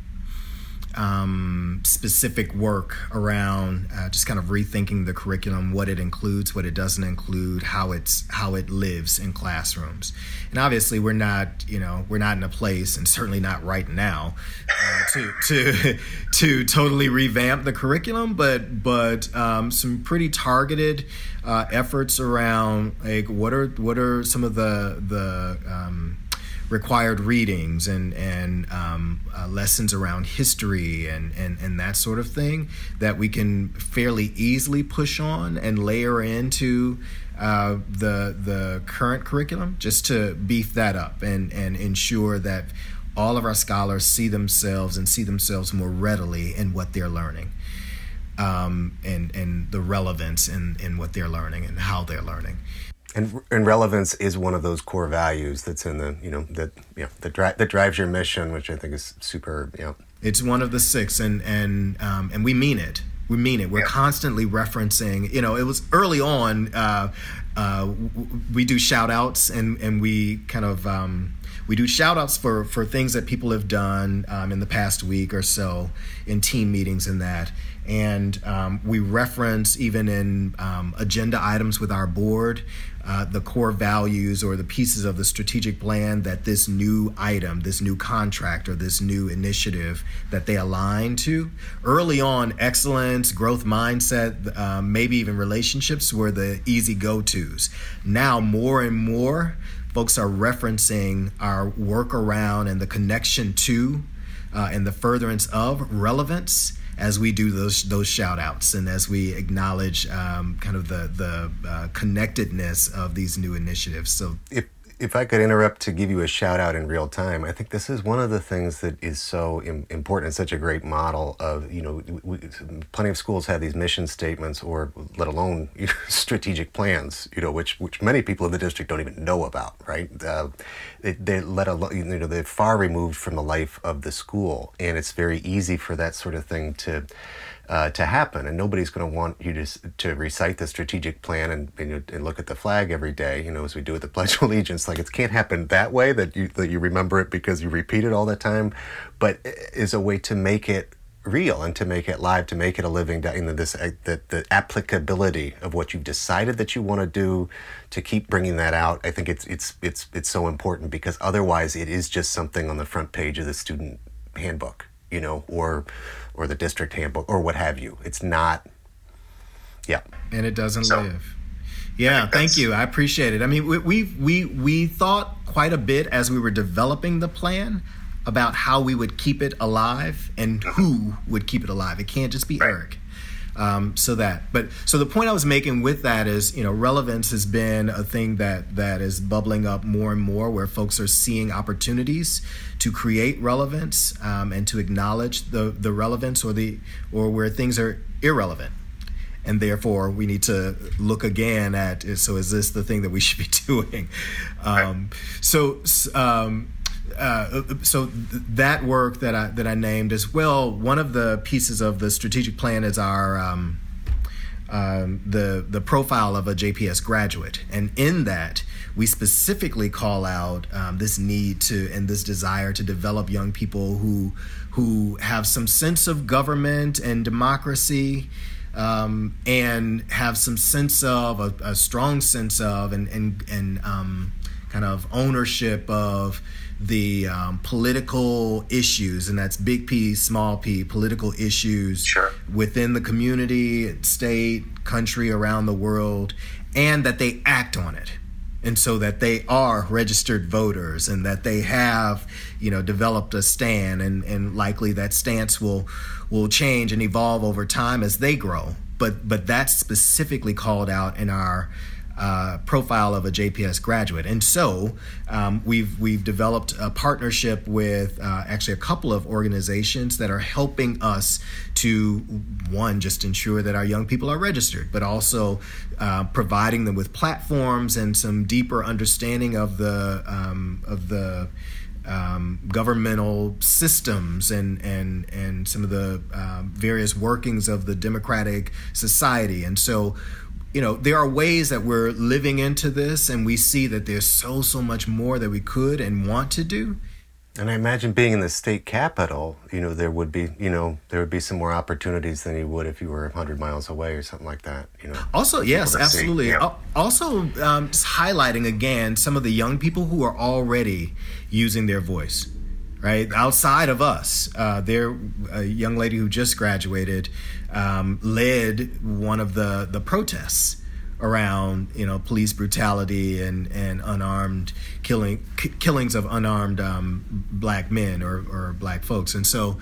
um, specific work around uh, just kind of rethinking the curriculum, what it includes, what it doesn't include, how it's how it lives in classrooms. And obviously, we're not you know we're not in a place, and certainly not right now, uh, to to to totally revamp the curriculum, but but um, some pretty targeted uh, efforts around like what are what are some of the the um, required readings and and um, uh, lessons around history and, and and that sort of thing that we can fairly easily push on and layer into uh, the the current curriculum just to beef that up and and ensure that all of our scholars see themselves and see themselves more readily in what they're learning um, and and the relevance in in what they're learning and how they're learning and, and relevance is one of those core values that's in the you know that you know that, dri- that drives your mission, which I think is superb. Yeah, it's one of the six, and and um, and we mean it. We mean it. We're yeah. constantly referencing. You know, it was early on. Uh, uh, we do shout outs, and and we kind of. Um, we do shout outs for, for things that people have done um, in the past week or so in team meetings and that. And um, we reference even in um, agenda items with our board uh, the core values or the pieces of the strategic plan that this new item, this new contract, or this new initiative that they align to. Early on, excellence, growth mindset, uh, maybe even relationships were the easy go tos. Now, more and more, folks are referencing our work around and the connection to uh, and the furtherance of relevance as we do those those shout outs and as we acknowledge um, kind of the the uh, connectedness of these new initiatives. So if if I could interrupt to give you a shout out in real time, I think this is one of the things that is so Im- important and such a great model of, you know, we, plenty of schools have these mission statements or let alone you know, strategic plans, you know, which, which many people in the district don't even know about, right? Uh, they, they let alone, you know, they're far removed from the life of the school. And it's very easy for that sort of thing to, uh, to happen. And nobody's going to want you to, to recite the strategic plan and, and, and, look at the flag every day, you know, as we do with the Pledge of Allegiance. Like it can't happen that way that you, that you remember it because you repeat it all the time, but is a way to make it real and to make it live, to make it a living, you know, this, uh, the, the applicability of what you've decided that you want to do, to keep bringing that out. I think it's, it's, it's, it's so important because otherwise it is just something on the front page of the student handbook you know, or or the district handbook or what have you. It's not. Yeah. And it doesn't so, live. Yeah, thank you. I appreciate it. I mean, we, we we we thought quite a bit as we were developing the plan about how we would keep it alive and uh-huh. who would keep it alive. It can't just be right. Errick. Um, so that, but so the point I was making with that is, you know, relevance has been a thing that that is bubbling up more and more, where folks are seeing opportunities to create relevance um, and to acknowledge the the relevance or the or where things are irrelevant. And therefore we need to look again at so is this the thing that we should be doing? Um, so um, uh, so th- that work that I that I named as well. One of the pieces of the strategic plan is our um, um, the the profile of a JPS graduate, and in that we specifically call out um, this need to and this desire to develop young people who who have some sense of government and democracy. Um, and have some sense of a, a, strong sense of and and and um, kind of ownership of the um, political issues, and that's big P, small p, political issues sure. within the community, state, country, around the world, and that they act on it. And so that they are registered voters and that they have, you know, developed a stand and, and likely that stance will will change and evolve over time as they grow. But but that's specifically called out in our uh, profile of a JPS graduate. And so um, we've we've developed a partnership with uh, actually a couple of organizations that are helping us to one just ensure that our young people are registered, but also uh, providing them with platforms and some deeper understanding of the um, of the um, governmental systems and and and some of the uh, various workings of the democratic society. And so you know, there are ways that we're living into this and we see that there's so, so much more that we could and want to do. And I imagine being in the state capital, you know, there would be, you know, there would be some more opportunities than you would if you were 100 miles away or something like that, you know. Also, yes, absolutely. Yeah. Also, um, just highlighting again some of the young people who are already using their voice right? Outside of us, uh, there a young lady who just graduated um, led one of the the protests around you know police brutality and and unarmed killing killings of unarmed um, black men or or black folks, and so.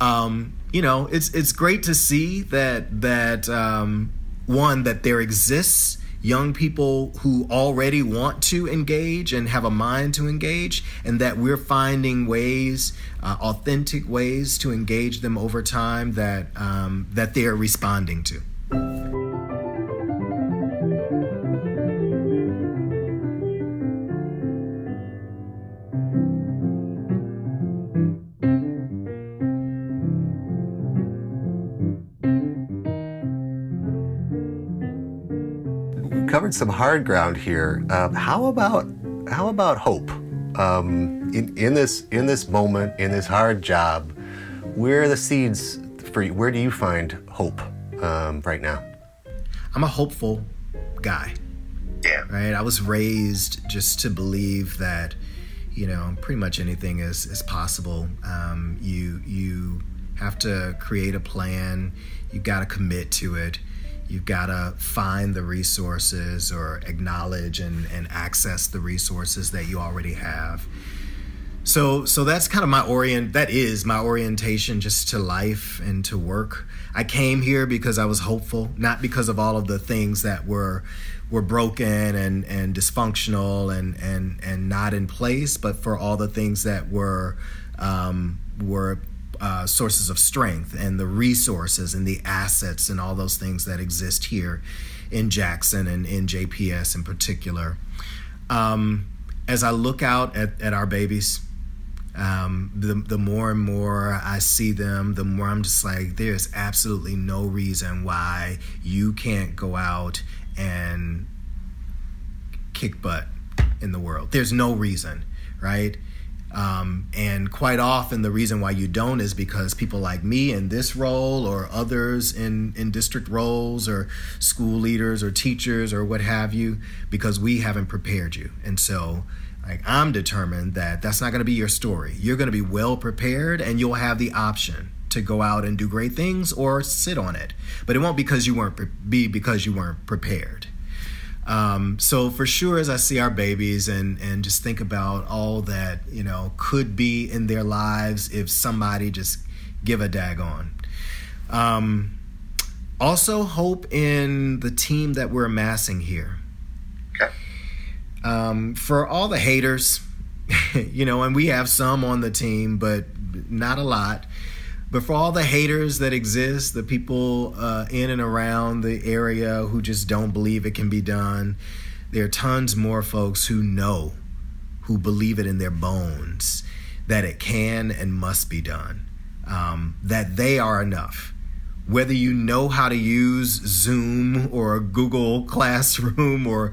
Um, you know, it's it's great to see that that um, one that there exists young people who already want to engage and have a mind to engage, and that we're finding ways, uh, authentic ways to engage them over time that um, that they're responding to. Covered some hard ground here. Um, how about how about hope? Um, in, in this in this moment, in this hard job, where are the seeds for you? Where do you find hope um, right now? I'm a hopeful guy. Yeah. Right. I was raised just to believe that, you know, pretty much anything is is possible. Um, you you have to create a plan. You got to commit to it You've got to find the resources or acknowledge and, and access the resources that you already have. So, so that's kind of my orient. That is my orientation just to life and to work. I came here because I was hopeful, not because of all of the things that were were broken and and dysfunctional and and and not in place, but for all the things that were um, were uh, sources of strength and the resources and the assets and all those things that exist here in Jackson and in JPS in particular. Um, as I look out at, at our babies, um, the, the more and more I see them, the more I'm just like, there's absolutely no reason why you can't go out and kick butt in the world. There's no reason, right? Um, and quite often, the reason why you don't is because people like me in this role, or others in, in district roles, or school leaders, or teachers, or what have you, because we haven't prepared you. And so, Like I'm determined that that's not going to be your story. You're going to be well prepared and you'll have the option to go out and do great things or sit on it. But it won't because you weren't be because you weren't prepared. Um, so for sure, as I see our babies and and just think about all that you know could be in their lives if somebody just give a daggone. Um, also, hope in the team that we're amassing here. Okay. Um, for all the haters, you know, and we have some on the team, but not a lot. But for all the haters that exist, the people uh, in and around the area who just don't believe it can be done, there are tons more folks who know, who believe it in their bones, that it can and must be done, um, that they are enough. Whether you know how to use Zoom or Google Classroom or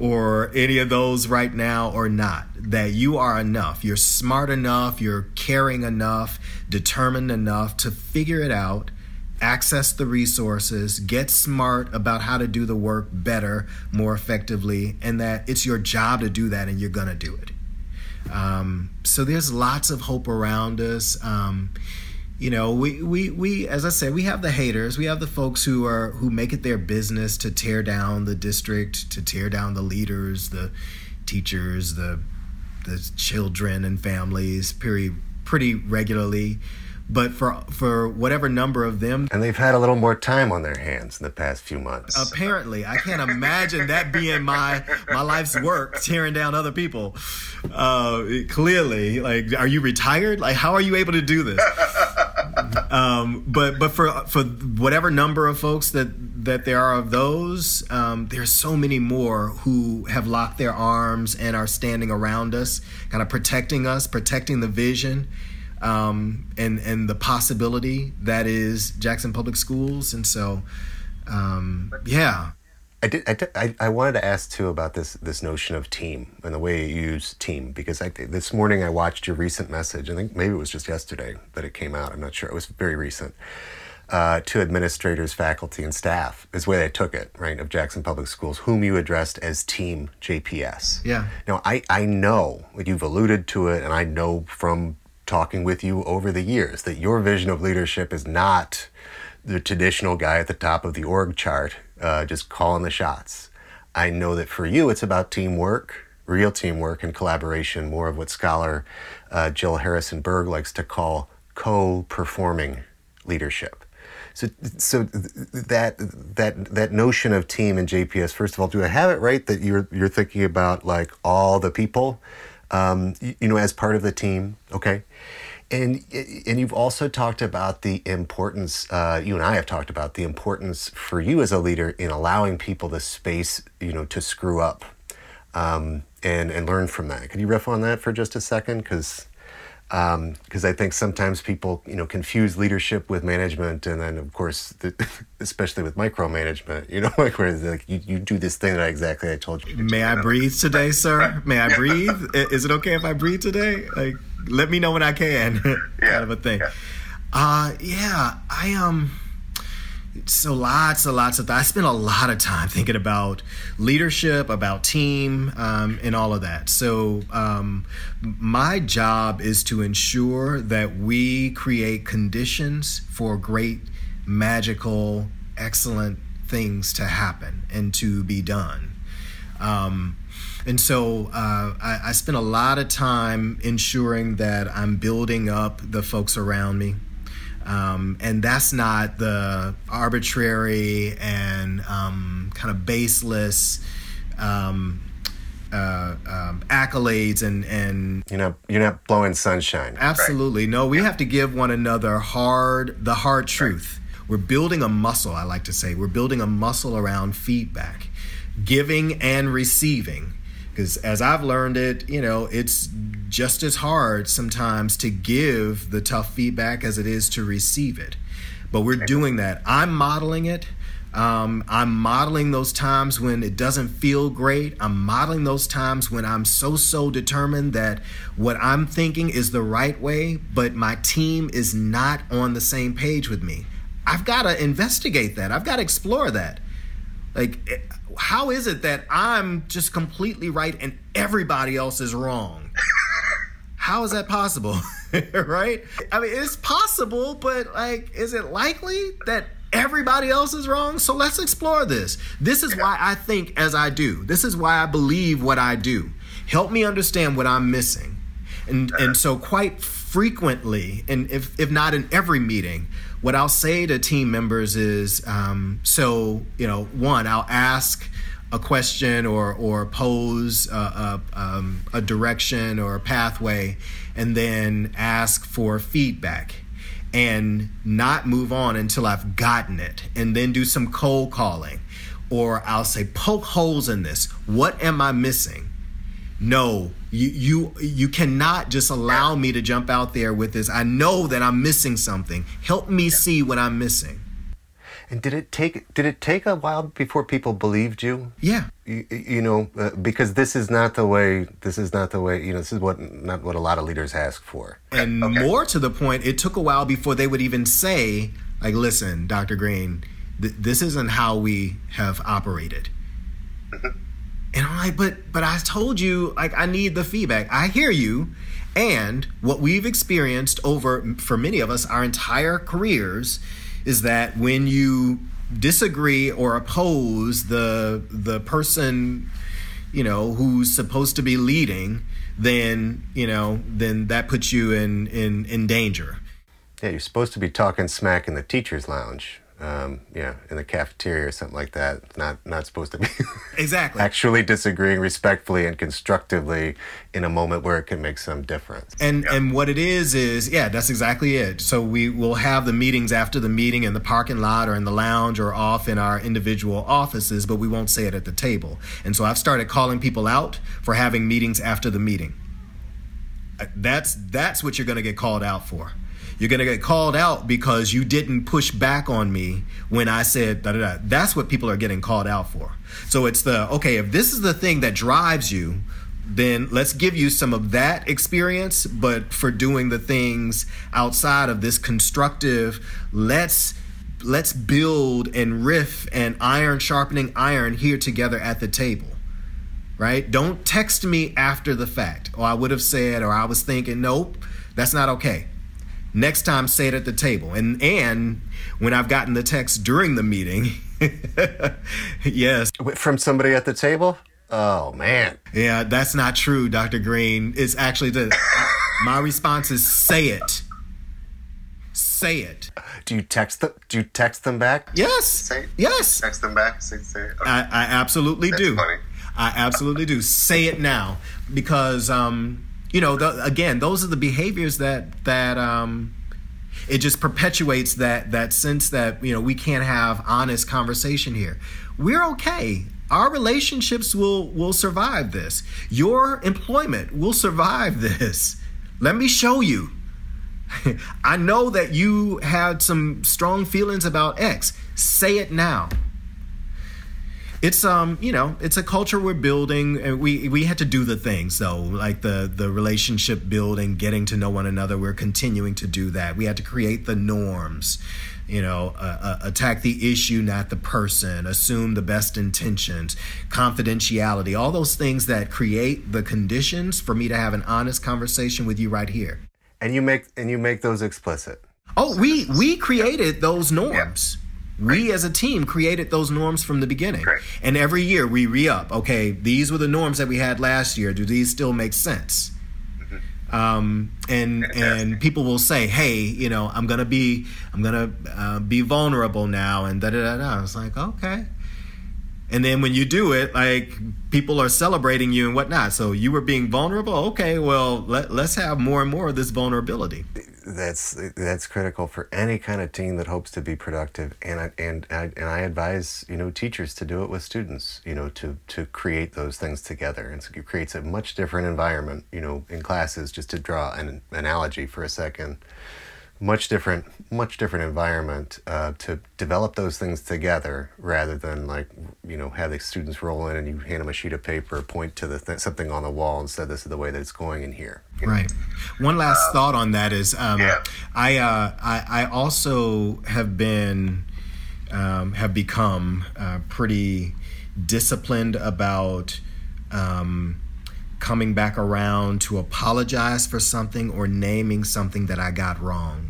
or any of those right now or not that you are enough. You're smart enough you're caring enough determined enough to figure it out access the resources get smart about how to do the work better more effectively and that it's your job to do that and you're to do it. Um, so there's lots of hope around us. Um, you know we, we we as i said we have the haters. We have the folks who are who make it their business to tear down the district to tear down the leaders the teachers the the children and families pretty pretty regularly. But for for whatever number of them and they've had a little more time on their hands in the past few months. Apparently. I can't imagine that being my my life's work tearing down other people. Uh clearly like are you retired? Like how are you able to do this um, but but for for whatever number of folks that that there are of those, um, there's so many more who have locked their arms and are standing around us, kind of protecting us, protecting the vision, um, and and the possibility that is Jackson Public Schools. And so, um, yeah. I did. I, did, I, I wanted to ask too about this this notion of team and the way you use team because I this morning I watched your recent message. I think maybe it was just yesterday that it came out. I'm not sure. It was very recent. Uh, to administrators, faculty, and staff is the way they took it, right? Of Jackson Public Schools, whom you addressed as Team JPS. Yeah. Now I I know you've alluded to it, and I know from talking with you over the years that your vision of leadership is not the traditional guy at the top of the org chart uh, just calling the shots. I know that for you, it's about teamwork, real teamwork and collaboration, more of what scholar uh, Jill Harrison Berg likes to call co performing leadership. So, so that that that notion of team in JPS. First of all, do I have it right that you're you're thinking about like all the people, um, you, you know, as part of the team? Okay, and and you've also talked about the importance. Uh, you and I have talked about the importance for you as a leader in allowing people the space, you know, to screw up, um, and and learn from that. Could you riff on that for just a second? Because because um, I think sometimes people you know confuse leadership with management, and then of course, the, especially with micromanagement, you know, like where like you, you do this thing that exactly I told you. May I breathe today, sir? May I breathe? Is it okay if I breathe today? Like let me know when I can, kind yeah, of a thing. Yeah. Uh, yeah, I um. So lots and lots of I spent a lot of time thinking about leadership, about team, um, and all of that. So um, my job is to ensure that we create conditions for great, magical, excellent things to happen and to be done. Um, and so uh, I, I a lot of time ensuring that I'm building up the folks around me. Um, and that's not the arbitrary and um, kind of baseless um, uh, um, accolades and and you're not you're not blowing sunshine. Absolutely, right. no. We have to give one another hard the hard truth. Right. We're building a muscle. I like to say we're building a muscle around feedback, giving and receiving because as I've learned it, you know, it's just as hard sometimes to give the tough feedback as it is to receive it. But we're doing that. I'm modeling it. Um, I'm modeling those times when it doesn't feel great. I'm modeling those times when I'm so, so determined that what I'm thinking is the right way, but my team is not on the same page with me. I've got to investigate that. I've got to explore that. Like, eh, how is it that I'm just completely right and everybody else is wrong? How is that possible? right? I mean, it's possible, but like, is it likely that everybody else is wrong? So let's explore this. This is why I think as I do. This is why I believe what I do. Help me understand what I'm missing. And and so quite frequently, and if if not in every meeting, what I'll say to team members is, um, so you know, one, I'll ask a question or or pose a, a, um, a direction or a pathway, and then ask for feedback and not move on until I've gotten it, and then do some cold calling, or I'll say poke holes in this. What am I missing? No, you you you cannot just allow me to jump out there with this. I know that I'm missing something. Help me see what I'm missing. And did it take did it take a while before people believed you? Yeah. You, you know, uh, because this is not the way. This is not the way. You know, this is what not what a lot of leaders ask for. And okay. more to the point, it took a while before they would even say, like, "Listen, Dr. Greene, th- this isn't how we have operated." And I'm like, but but I told you, like, I need the feedback. I hear you. And what we've experienced over, for many of us, our entire careers is that when you disagree or oppose the the person you know who's supposed to be leading then you know then that puts you in in in danger yeah you're supposed to be talking smack in the teachers lounge um, yeah, in the cafeteria or something like that. Not not supposed to be exactly actually disagreeing respectfully and constructively in a moment where it can make some difference. And yeah. and what it is is yeah, that's exactly it. So we will have the meetings after the meeting in the parking lot or in the lounge or off in our individual offices, but we won't say it at the table. And so I've started calling people out for having meetings after the meeting. Uh, that's that's what you're going to get called out for. You're going to get called out because you didn't push back on me when I said da da da. That's what people are getting called out for. So it's the okay, if this is the thing that drives you, then let's give you some of that experience, but for doing the things outside of this constructive, let's let's build and riff and iron sharpening iron here together at the table right? Don't text me after the fact. Or I would have said, or I was thinking, nope, that's not okay. Next time, say it at the table. And and when I've gotten the text during the meeting, yes, from somebody at the table. Oh man, yeah, that's not true, Doctor Greene. It's actually the my response is say it. Say it. Do you text them? Do you text them back? Yes. Say, yes. Text them back. Say, say it. Okay. I, I absolutely That's do. Funny. I absolutely do. Say it now because um, you know, the, again, those are the behaviors that that um, it just perpetuates that that sense that you know we can't have honest conversation here. We're okay. Our relationships will will survive this. Your employment will survive this. Let me show you. I know that you had some strong feelings about X. Say it now it's um you know it's a culture we're building and we we had to do the things though like the the relationship building getting to know one another. We're continuing to do that. We had to create the norms you know uh, uh, attack the issue not the person assume the best intentions confidentiality all those things that create the conditions for me to have an honest conversation with you right here. And you make and you make those explicit. Oh we we created those norms. Yeah we as a team created those norms from the beginning. Great. And every year we re up. Okay, these were the norms that we had last year. Do these still make sense? Mm-hmm. Um, and and people will say, "Hey, you know, I'm gonna be I'm gonna uh, be vulnerable now," and da da da da. It's like, okay. And then when you do it, like people are celebrating you and whatnot. So you were being vulnerable. Okay, well let let's have more and more of this vulnerability that's that's critical for any kind of team that hopes to be productive. And I, and I, and I advise you know teachers to do it with students you know to to create those things together. And so it creates a much different environment you know in classes just to draw an analogy for a second. Much different much different environment uh, to develop those things together rather than like you know have the students roll in and you hand them a sheet of paper point to the th- something on the wall and say this is the way that it's going in here. Right one last uh, thought on that is um, yeah. I, uh, I i also have been um, have become uh, pretty disciplined about um, coming back around to apologize for something or naming something that I got wrong.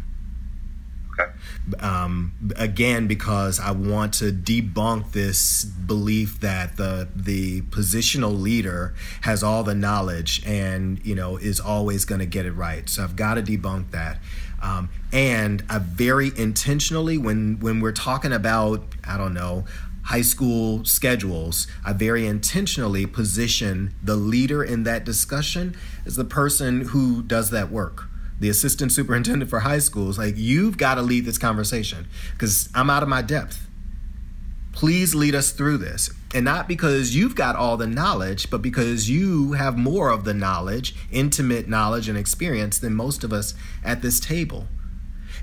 Um, again, because I want to debunk this belief that the the positional leader has all the knowledge and you know is always going to get it right. So I've got to debunk that. Um, and I very intentionally, when when we're talking about, I don't know, high school schedules, I very intentionally position the leader in that discussion as the person who does that work. The assistant superintendent for high schools, like you've got to lead this conversation because I'm out of my depth. Please lead us through this. And not because you've got all the knowledge, but because you have more of the knowledge, intimate knowledge and experience than most of us at this table.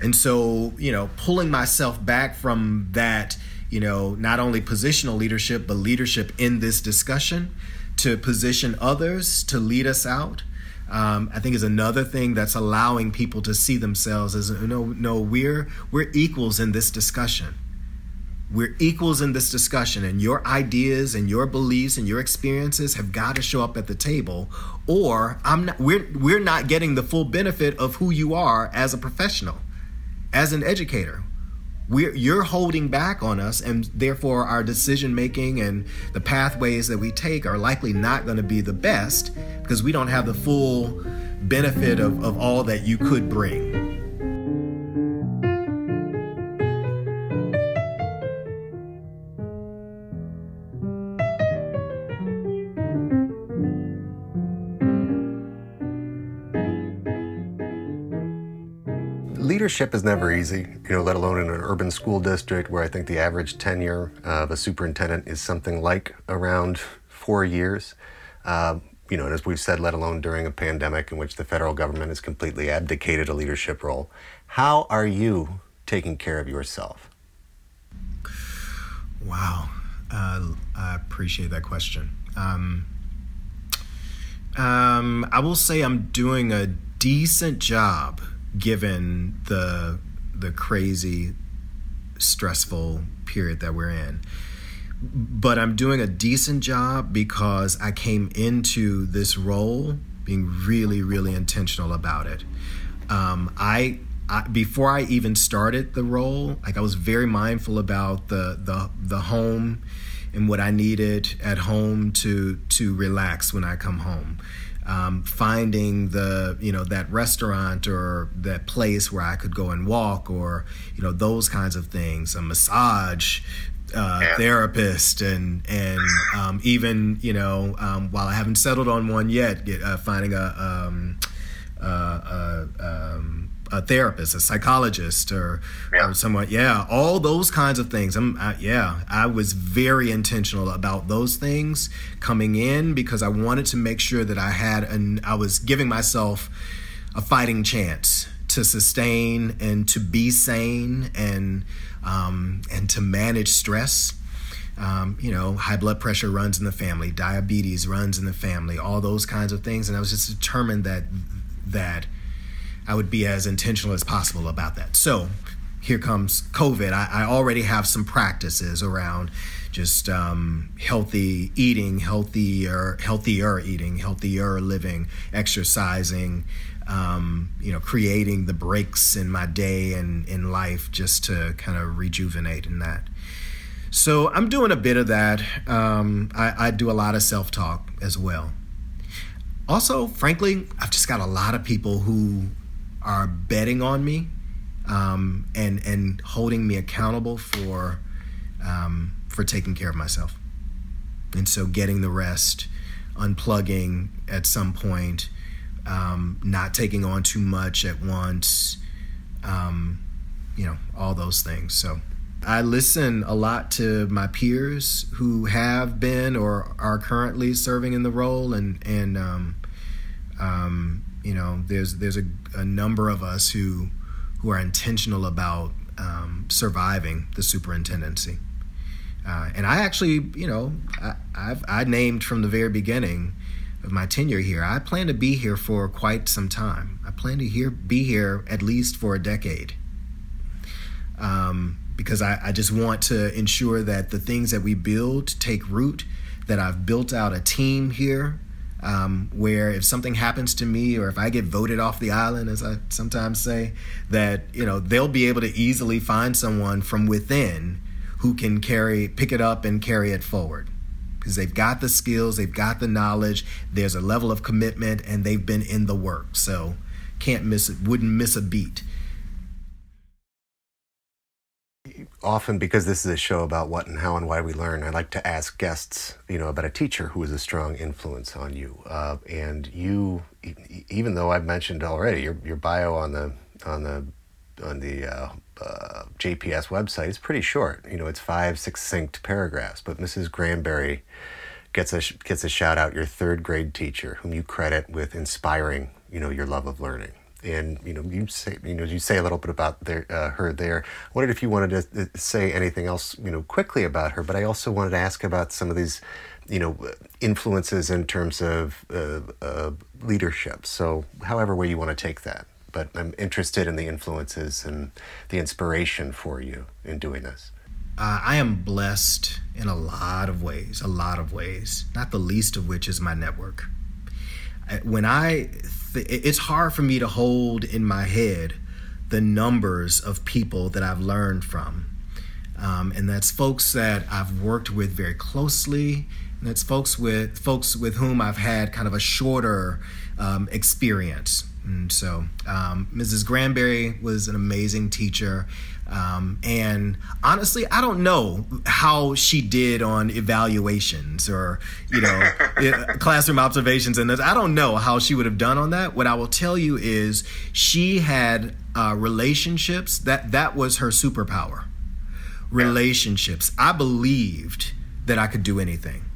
And so, you know, pulling myself back from that you know, not only positional leadership, but leadership in this discussion to position others to lead us out. Um, I think is another thing that's allowing people to see themselves as no, no, we're we're equals in this discussion. We're equals in this discussion, and your ideas and your beliefs and your experiences have got to show up at the table, or I'm not. We're we're not getting the full benefit of who you are as a professional, as an educator we're, you're holding back on us, and therefore our decision making and the pathways that we take are likely not going to be the best because we don't have the full benefit of, of all that you could bring. Leadership is never easy, you know, let alone in an urban school district where I think the average tenure of a superintendent is something like around four years. Uh, you know, and as we've said, let alone during a pandemic in which the federal government has completely abdicated a leadership role. How are you taking care of yourself? Wow. Uh, I appreciate that question. Um, um, I will say I'm doing a decent job given the the crazy stressful period that we're in but I'm doing a decent job because I came into this role being really, really intentional about it. Um, I, I, before I even started the role, like I was very mindful about the the the home and what I needed at home to to relax when I come home um, finding the you know that restaurant or that place where I could go and walk or you know those kinds of things a massage uh, yeah. therapist and and um, even you know um, while I haven't settled on one yet get, uh, finding a, um, uh, uh um, a therapist, a psychologist, or, yeah. or someone. Yeah, all those kinds of things. I'm, I, yeah, I was very intentional about those things coming in because I wanted to make sure that I had an. I was giving myself a fighting chance to sustain and to be sane and um, and to manage stress. Um, you know, high blood pressure runs in the family, diabetes runs in the family, all those kinds of things, and I was just determined that that I would be as intentional as possible about that. So here comes COVID. I, I already have some practices around just um, healthy eating, healthier, healthier eating, healthier living, exercising, um, you know, creating the breaks in my day and in life just to kind of rejuvenate in that. So I'm doing a bit of that. Um, I, I do a lot of self talk as well. Also, frankly, I've just got a lot of people who are betting on me um, and and holding me accountable for um, for taking care of myself. And so getting the rest, unplugging at some point, um, not taking on too much at once, um, you know, all those things. So I listen a lot to my peers who have been or are currently serving in the role, and and um, um, you know, there's there's a, a number of us who who are intentional about um, surviving the superintendency. Uh, and I actually, you know, I, I've I named from the very beginning of my tenure here. I plan to be here for quite some time. I plan to here be here at least for a decade. Um, because I, I just want to ensure that the things that we build take root, that I've built out a team here um, where if something happens to me or if I get voted off the island, as I sometimes say, that you know they'll be able to easily find someone from within who can carry, pick it up and carry it forward because they've got the skills, they've got the knowledge, there's a level of commitment, and they've been in the work. So can't miss it, wouldn't miss a beat. Often because this is a show about what and how and why we learn, I like to ask guests, you know, about a teacher who was a strong influence on you. Uh, and you, even though I've mentioned already your your bio on the on the on the uh, uh, JPS website is pretty short. You know, it's five succinct paragraphs. But Mrs. Granberry gets a gets a shout out. Your third grade teacher, whom you credit with inspiring, you know, your love of learning and you know you say you know you say a little bit about their, uh, her there. I wondered if you wanted to uh, say anything else you know quickly about her, but I also wanted to ask about some of these you know influences in terms of uh, uh, leadership. So however way you want to take that, but I'm interested in the influences and the inspiration for you in doing this. Uh, I am blessed in a lot of ways, a lot of ways, not the least of which is my network. When I it's hard for me to hold in my head the numbers of people that I've learned from. Um, and that's folks that I've worked with very closely, and that's folks with folks with whom I've had kind of a shorter um, experience. And so, um, Mrs. Granberry was an amazing teacher. Um, and honestly, I don't know how she did on evaluations or, you know, classroom observations. And I don't know how she would have done on that. What I will tell you is she had uh, relationships that that was her superpower. Relationships. I believed that I could do anything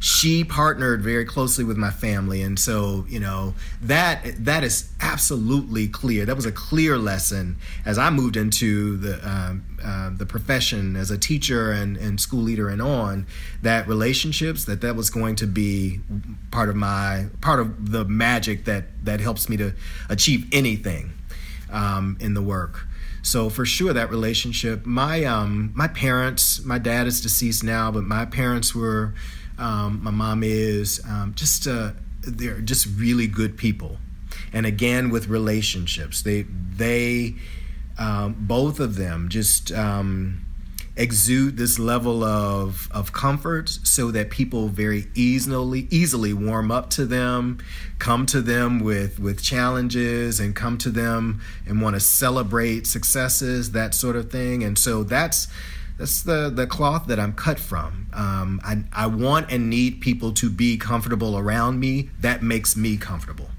she partnered very closely with my family and so you know that that is absolutely clear. That was a clear lesson as i moved into the um, uh, the profession as a teacher and, and school leader and on that relationships that that was going to be part of my part of the magic that that helps me to achieve anything um, in the work. So for sure that relationship my um my parents my dad is deceased now but my parents were um, my mom is. Um, just uh, they're just really good people, and again with relationships, they they um, both of them just um, exude this level of of comfort, so that people very easily easily warm up to them, come to them with with challenges, and come to them and want to celebrate successes, that sort of thing, and so that's that's the the cloth that I'm cut from. Um, I I want and need people to be comfortable around me. That makes me comfortable.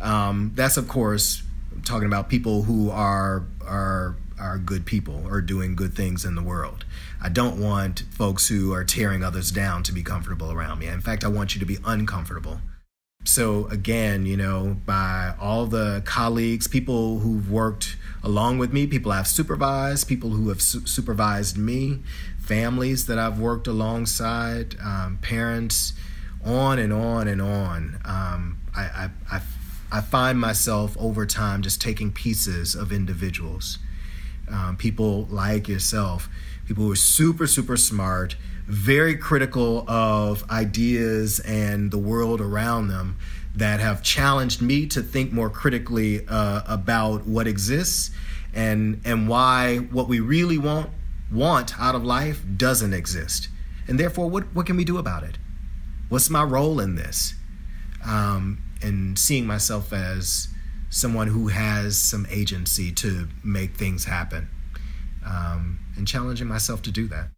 Um, that's of course talking about people who are are are good people or doing good things in the world. I don't want folks who are tearing others down to be comfortable around me. In fact, I want you to be uncomfortable. So again, you know, by all the colleagues, people who've worked along with me, people I've supervised, people who have su- supervised me, families that I've worked alongside, um, parents, on and on and on. Um, I, I, I, I, find myself over time just taking pieces of individuals, um, people like yourself, people who are super, super smart, very critical of ideas and the world around them that have challenged me to think more critically uh, about what exists and and why what we really want want out of life doesn't exist. And therefore what what can we do about it? What's my role in this? Um, and seeing myself as someone who has some agency to make things happen um, and challenging myself to do that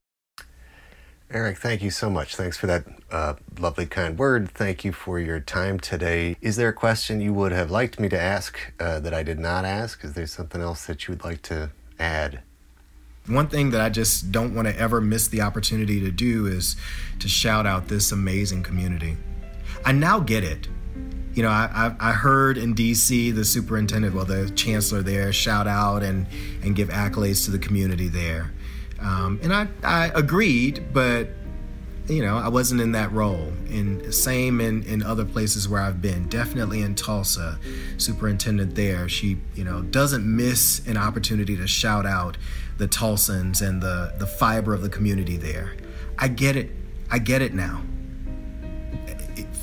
Errick, thank you so much. Thanks for that uh, lovely, kind word. Thank you for your time today. Is there a question you would have liked me to ask uh, that I did not ask? Is there something else that you would like to add? One thing that I just don't want to ever miss the opportunity to do is to shout out this amazing community. I now get it. You know, I, I, I heard in DC the superintendent, well, the chancellor there, shout out and, and give accolades to the community there. Um, and I, I agreed, but you know, I wasn't in that role. And same in, in other places where I've been. Definitely in Tulsa, superintendent there, she, you know, doesn't miss an opportunity to shout out the Tulsans and the, the fiber of the community there. I get it. I get it now.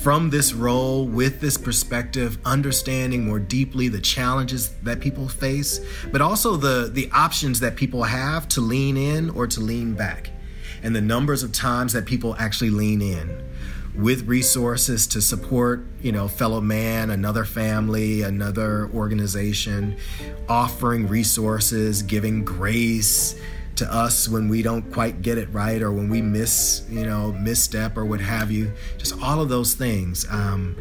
From this role, with this perspective, understanding more deeply the challenges that people face, but also the, the options that people have to lean in or to lean back and the numbers of times that people actually lean in with resources to support, you know, fellow man, another family, another organization, offering resources, giving grace to us when we don't quite get it right or when we miss, you know, misstep or what have you. Just all of those things. Um,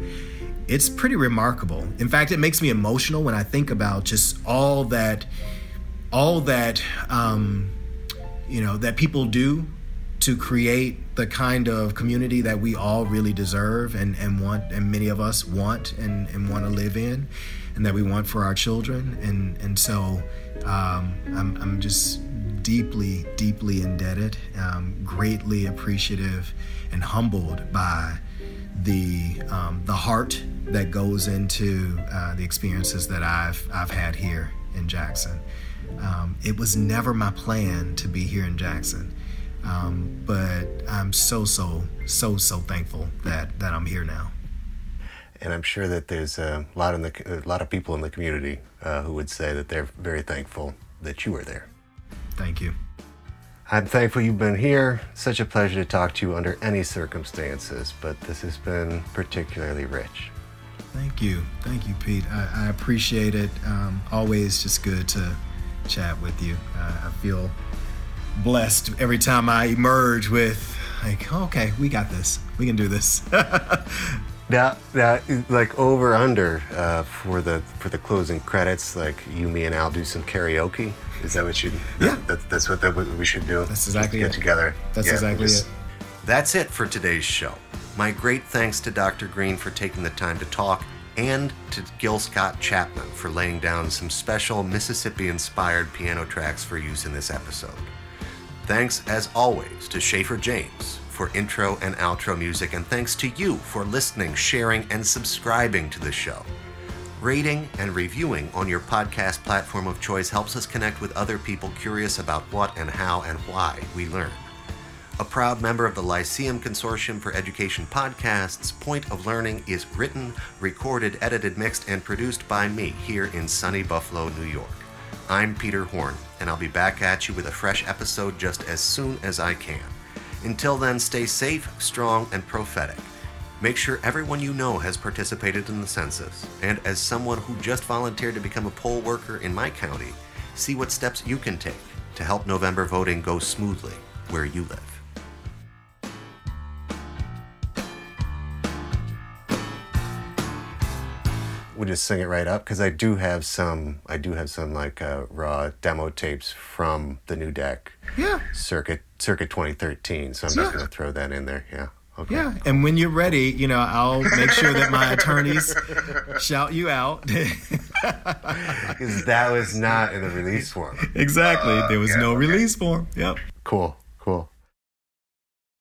it's pretty remarkable. In fact, it makes me emotional when I think about just all that, all that, um, you know, that people do to create the kind of community that we all really deserve and, and want and many of us want and, and want to live in and that we want for our children and and so um, I'm, I'm just deeply deeply indebted um, greatly appreciative and humbled by the um, the heart that goes into uh, the experiences that I've I've had here in Jackson. Um, it was never my plan to be here in Jackson. Um, but I'm so so so so thankful that that I'm here now. And I'm sure that there's a lot in the a lot of people in the community uh, who would say that they're very thankful that you were there. Thank you. I'm thankful you've been here. Such a pleasure to talk to you under any circumstances, but this has been particularly rich. Thank you. Thank you, Pete. I, I appreciate it. Um, always just good to chat with you. Uh, I feel blessed every time I emerge with like, okay, we got this. We can do this. That that like over under uh, for the for the closing credits, like you, me, and Al do some karaoke. Is that what you? Yeah. That, that's what that, what we should do. That's exactly Just get it. together. That's Yeah, exactly just- it. That's it for today's show. My great thanks to Dr. Greene for taking the time to talk, and to Gil Scott Chapman for laying down some special Mississippi-inspired piano tracks for use in this episode. Thanks, as always, to Schaefer James for intro and outro music, and thanks to you for listening, sharing, and subscribing to the show. Rating and reviewing on your podcast platform of choice helps us connect with other people curious about what and how and why we learn. A proud member of the Lyceum Consortium for Education podcasts, Point of Learning is written, recorded, edited, mixed, and produced by me here in sunny Buffalo, New York. I'm Peter Horn, and I'll be back at you with a fresh episode just as soon as I can. Until then, stay safe, strong, and prophetic. Make sure everyone you know has participated in the census, and as someone who just volunteered to become a poll worker in my county, see what steps you can take to help November voting go smoothly where you live. We'll just sing it right up because I do have some. I do have some like uh, raw demo tapes from the new deck Yeah. circuit circuit 2013. So I'm Yeah. just gonna throw that in there. Yeah. Okay. Yeah. And when you're ready, you know, I'll make sure that my attorneys shout you out. Because that was not in the release form. exactly. Uh, there was yeah, no okay. release form. Yep. Cool. Cool.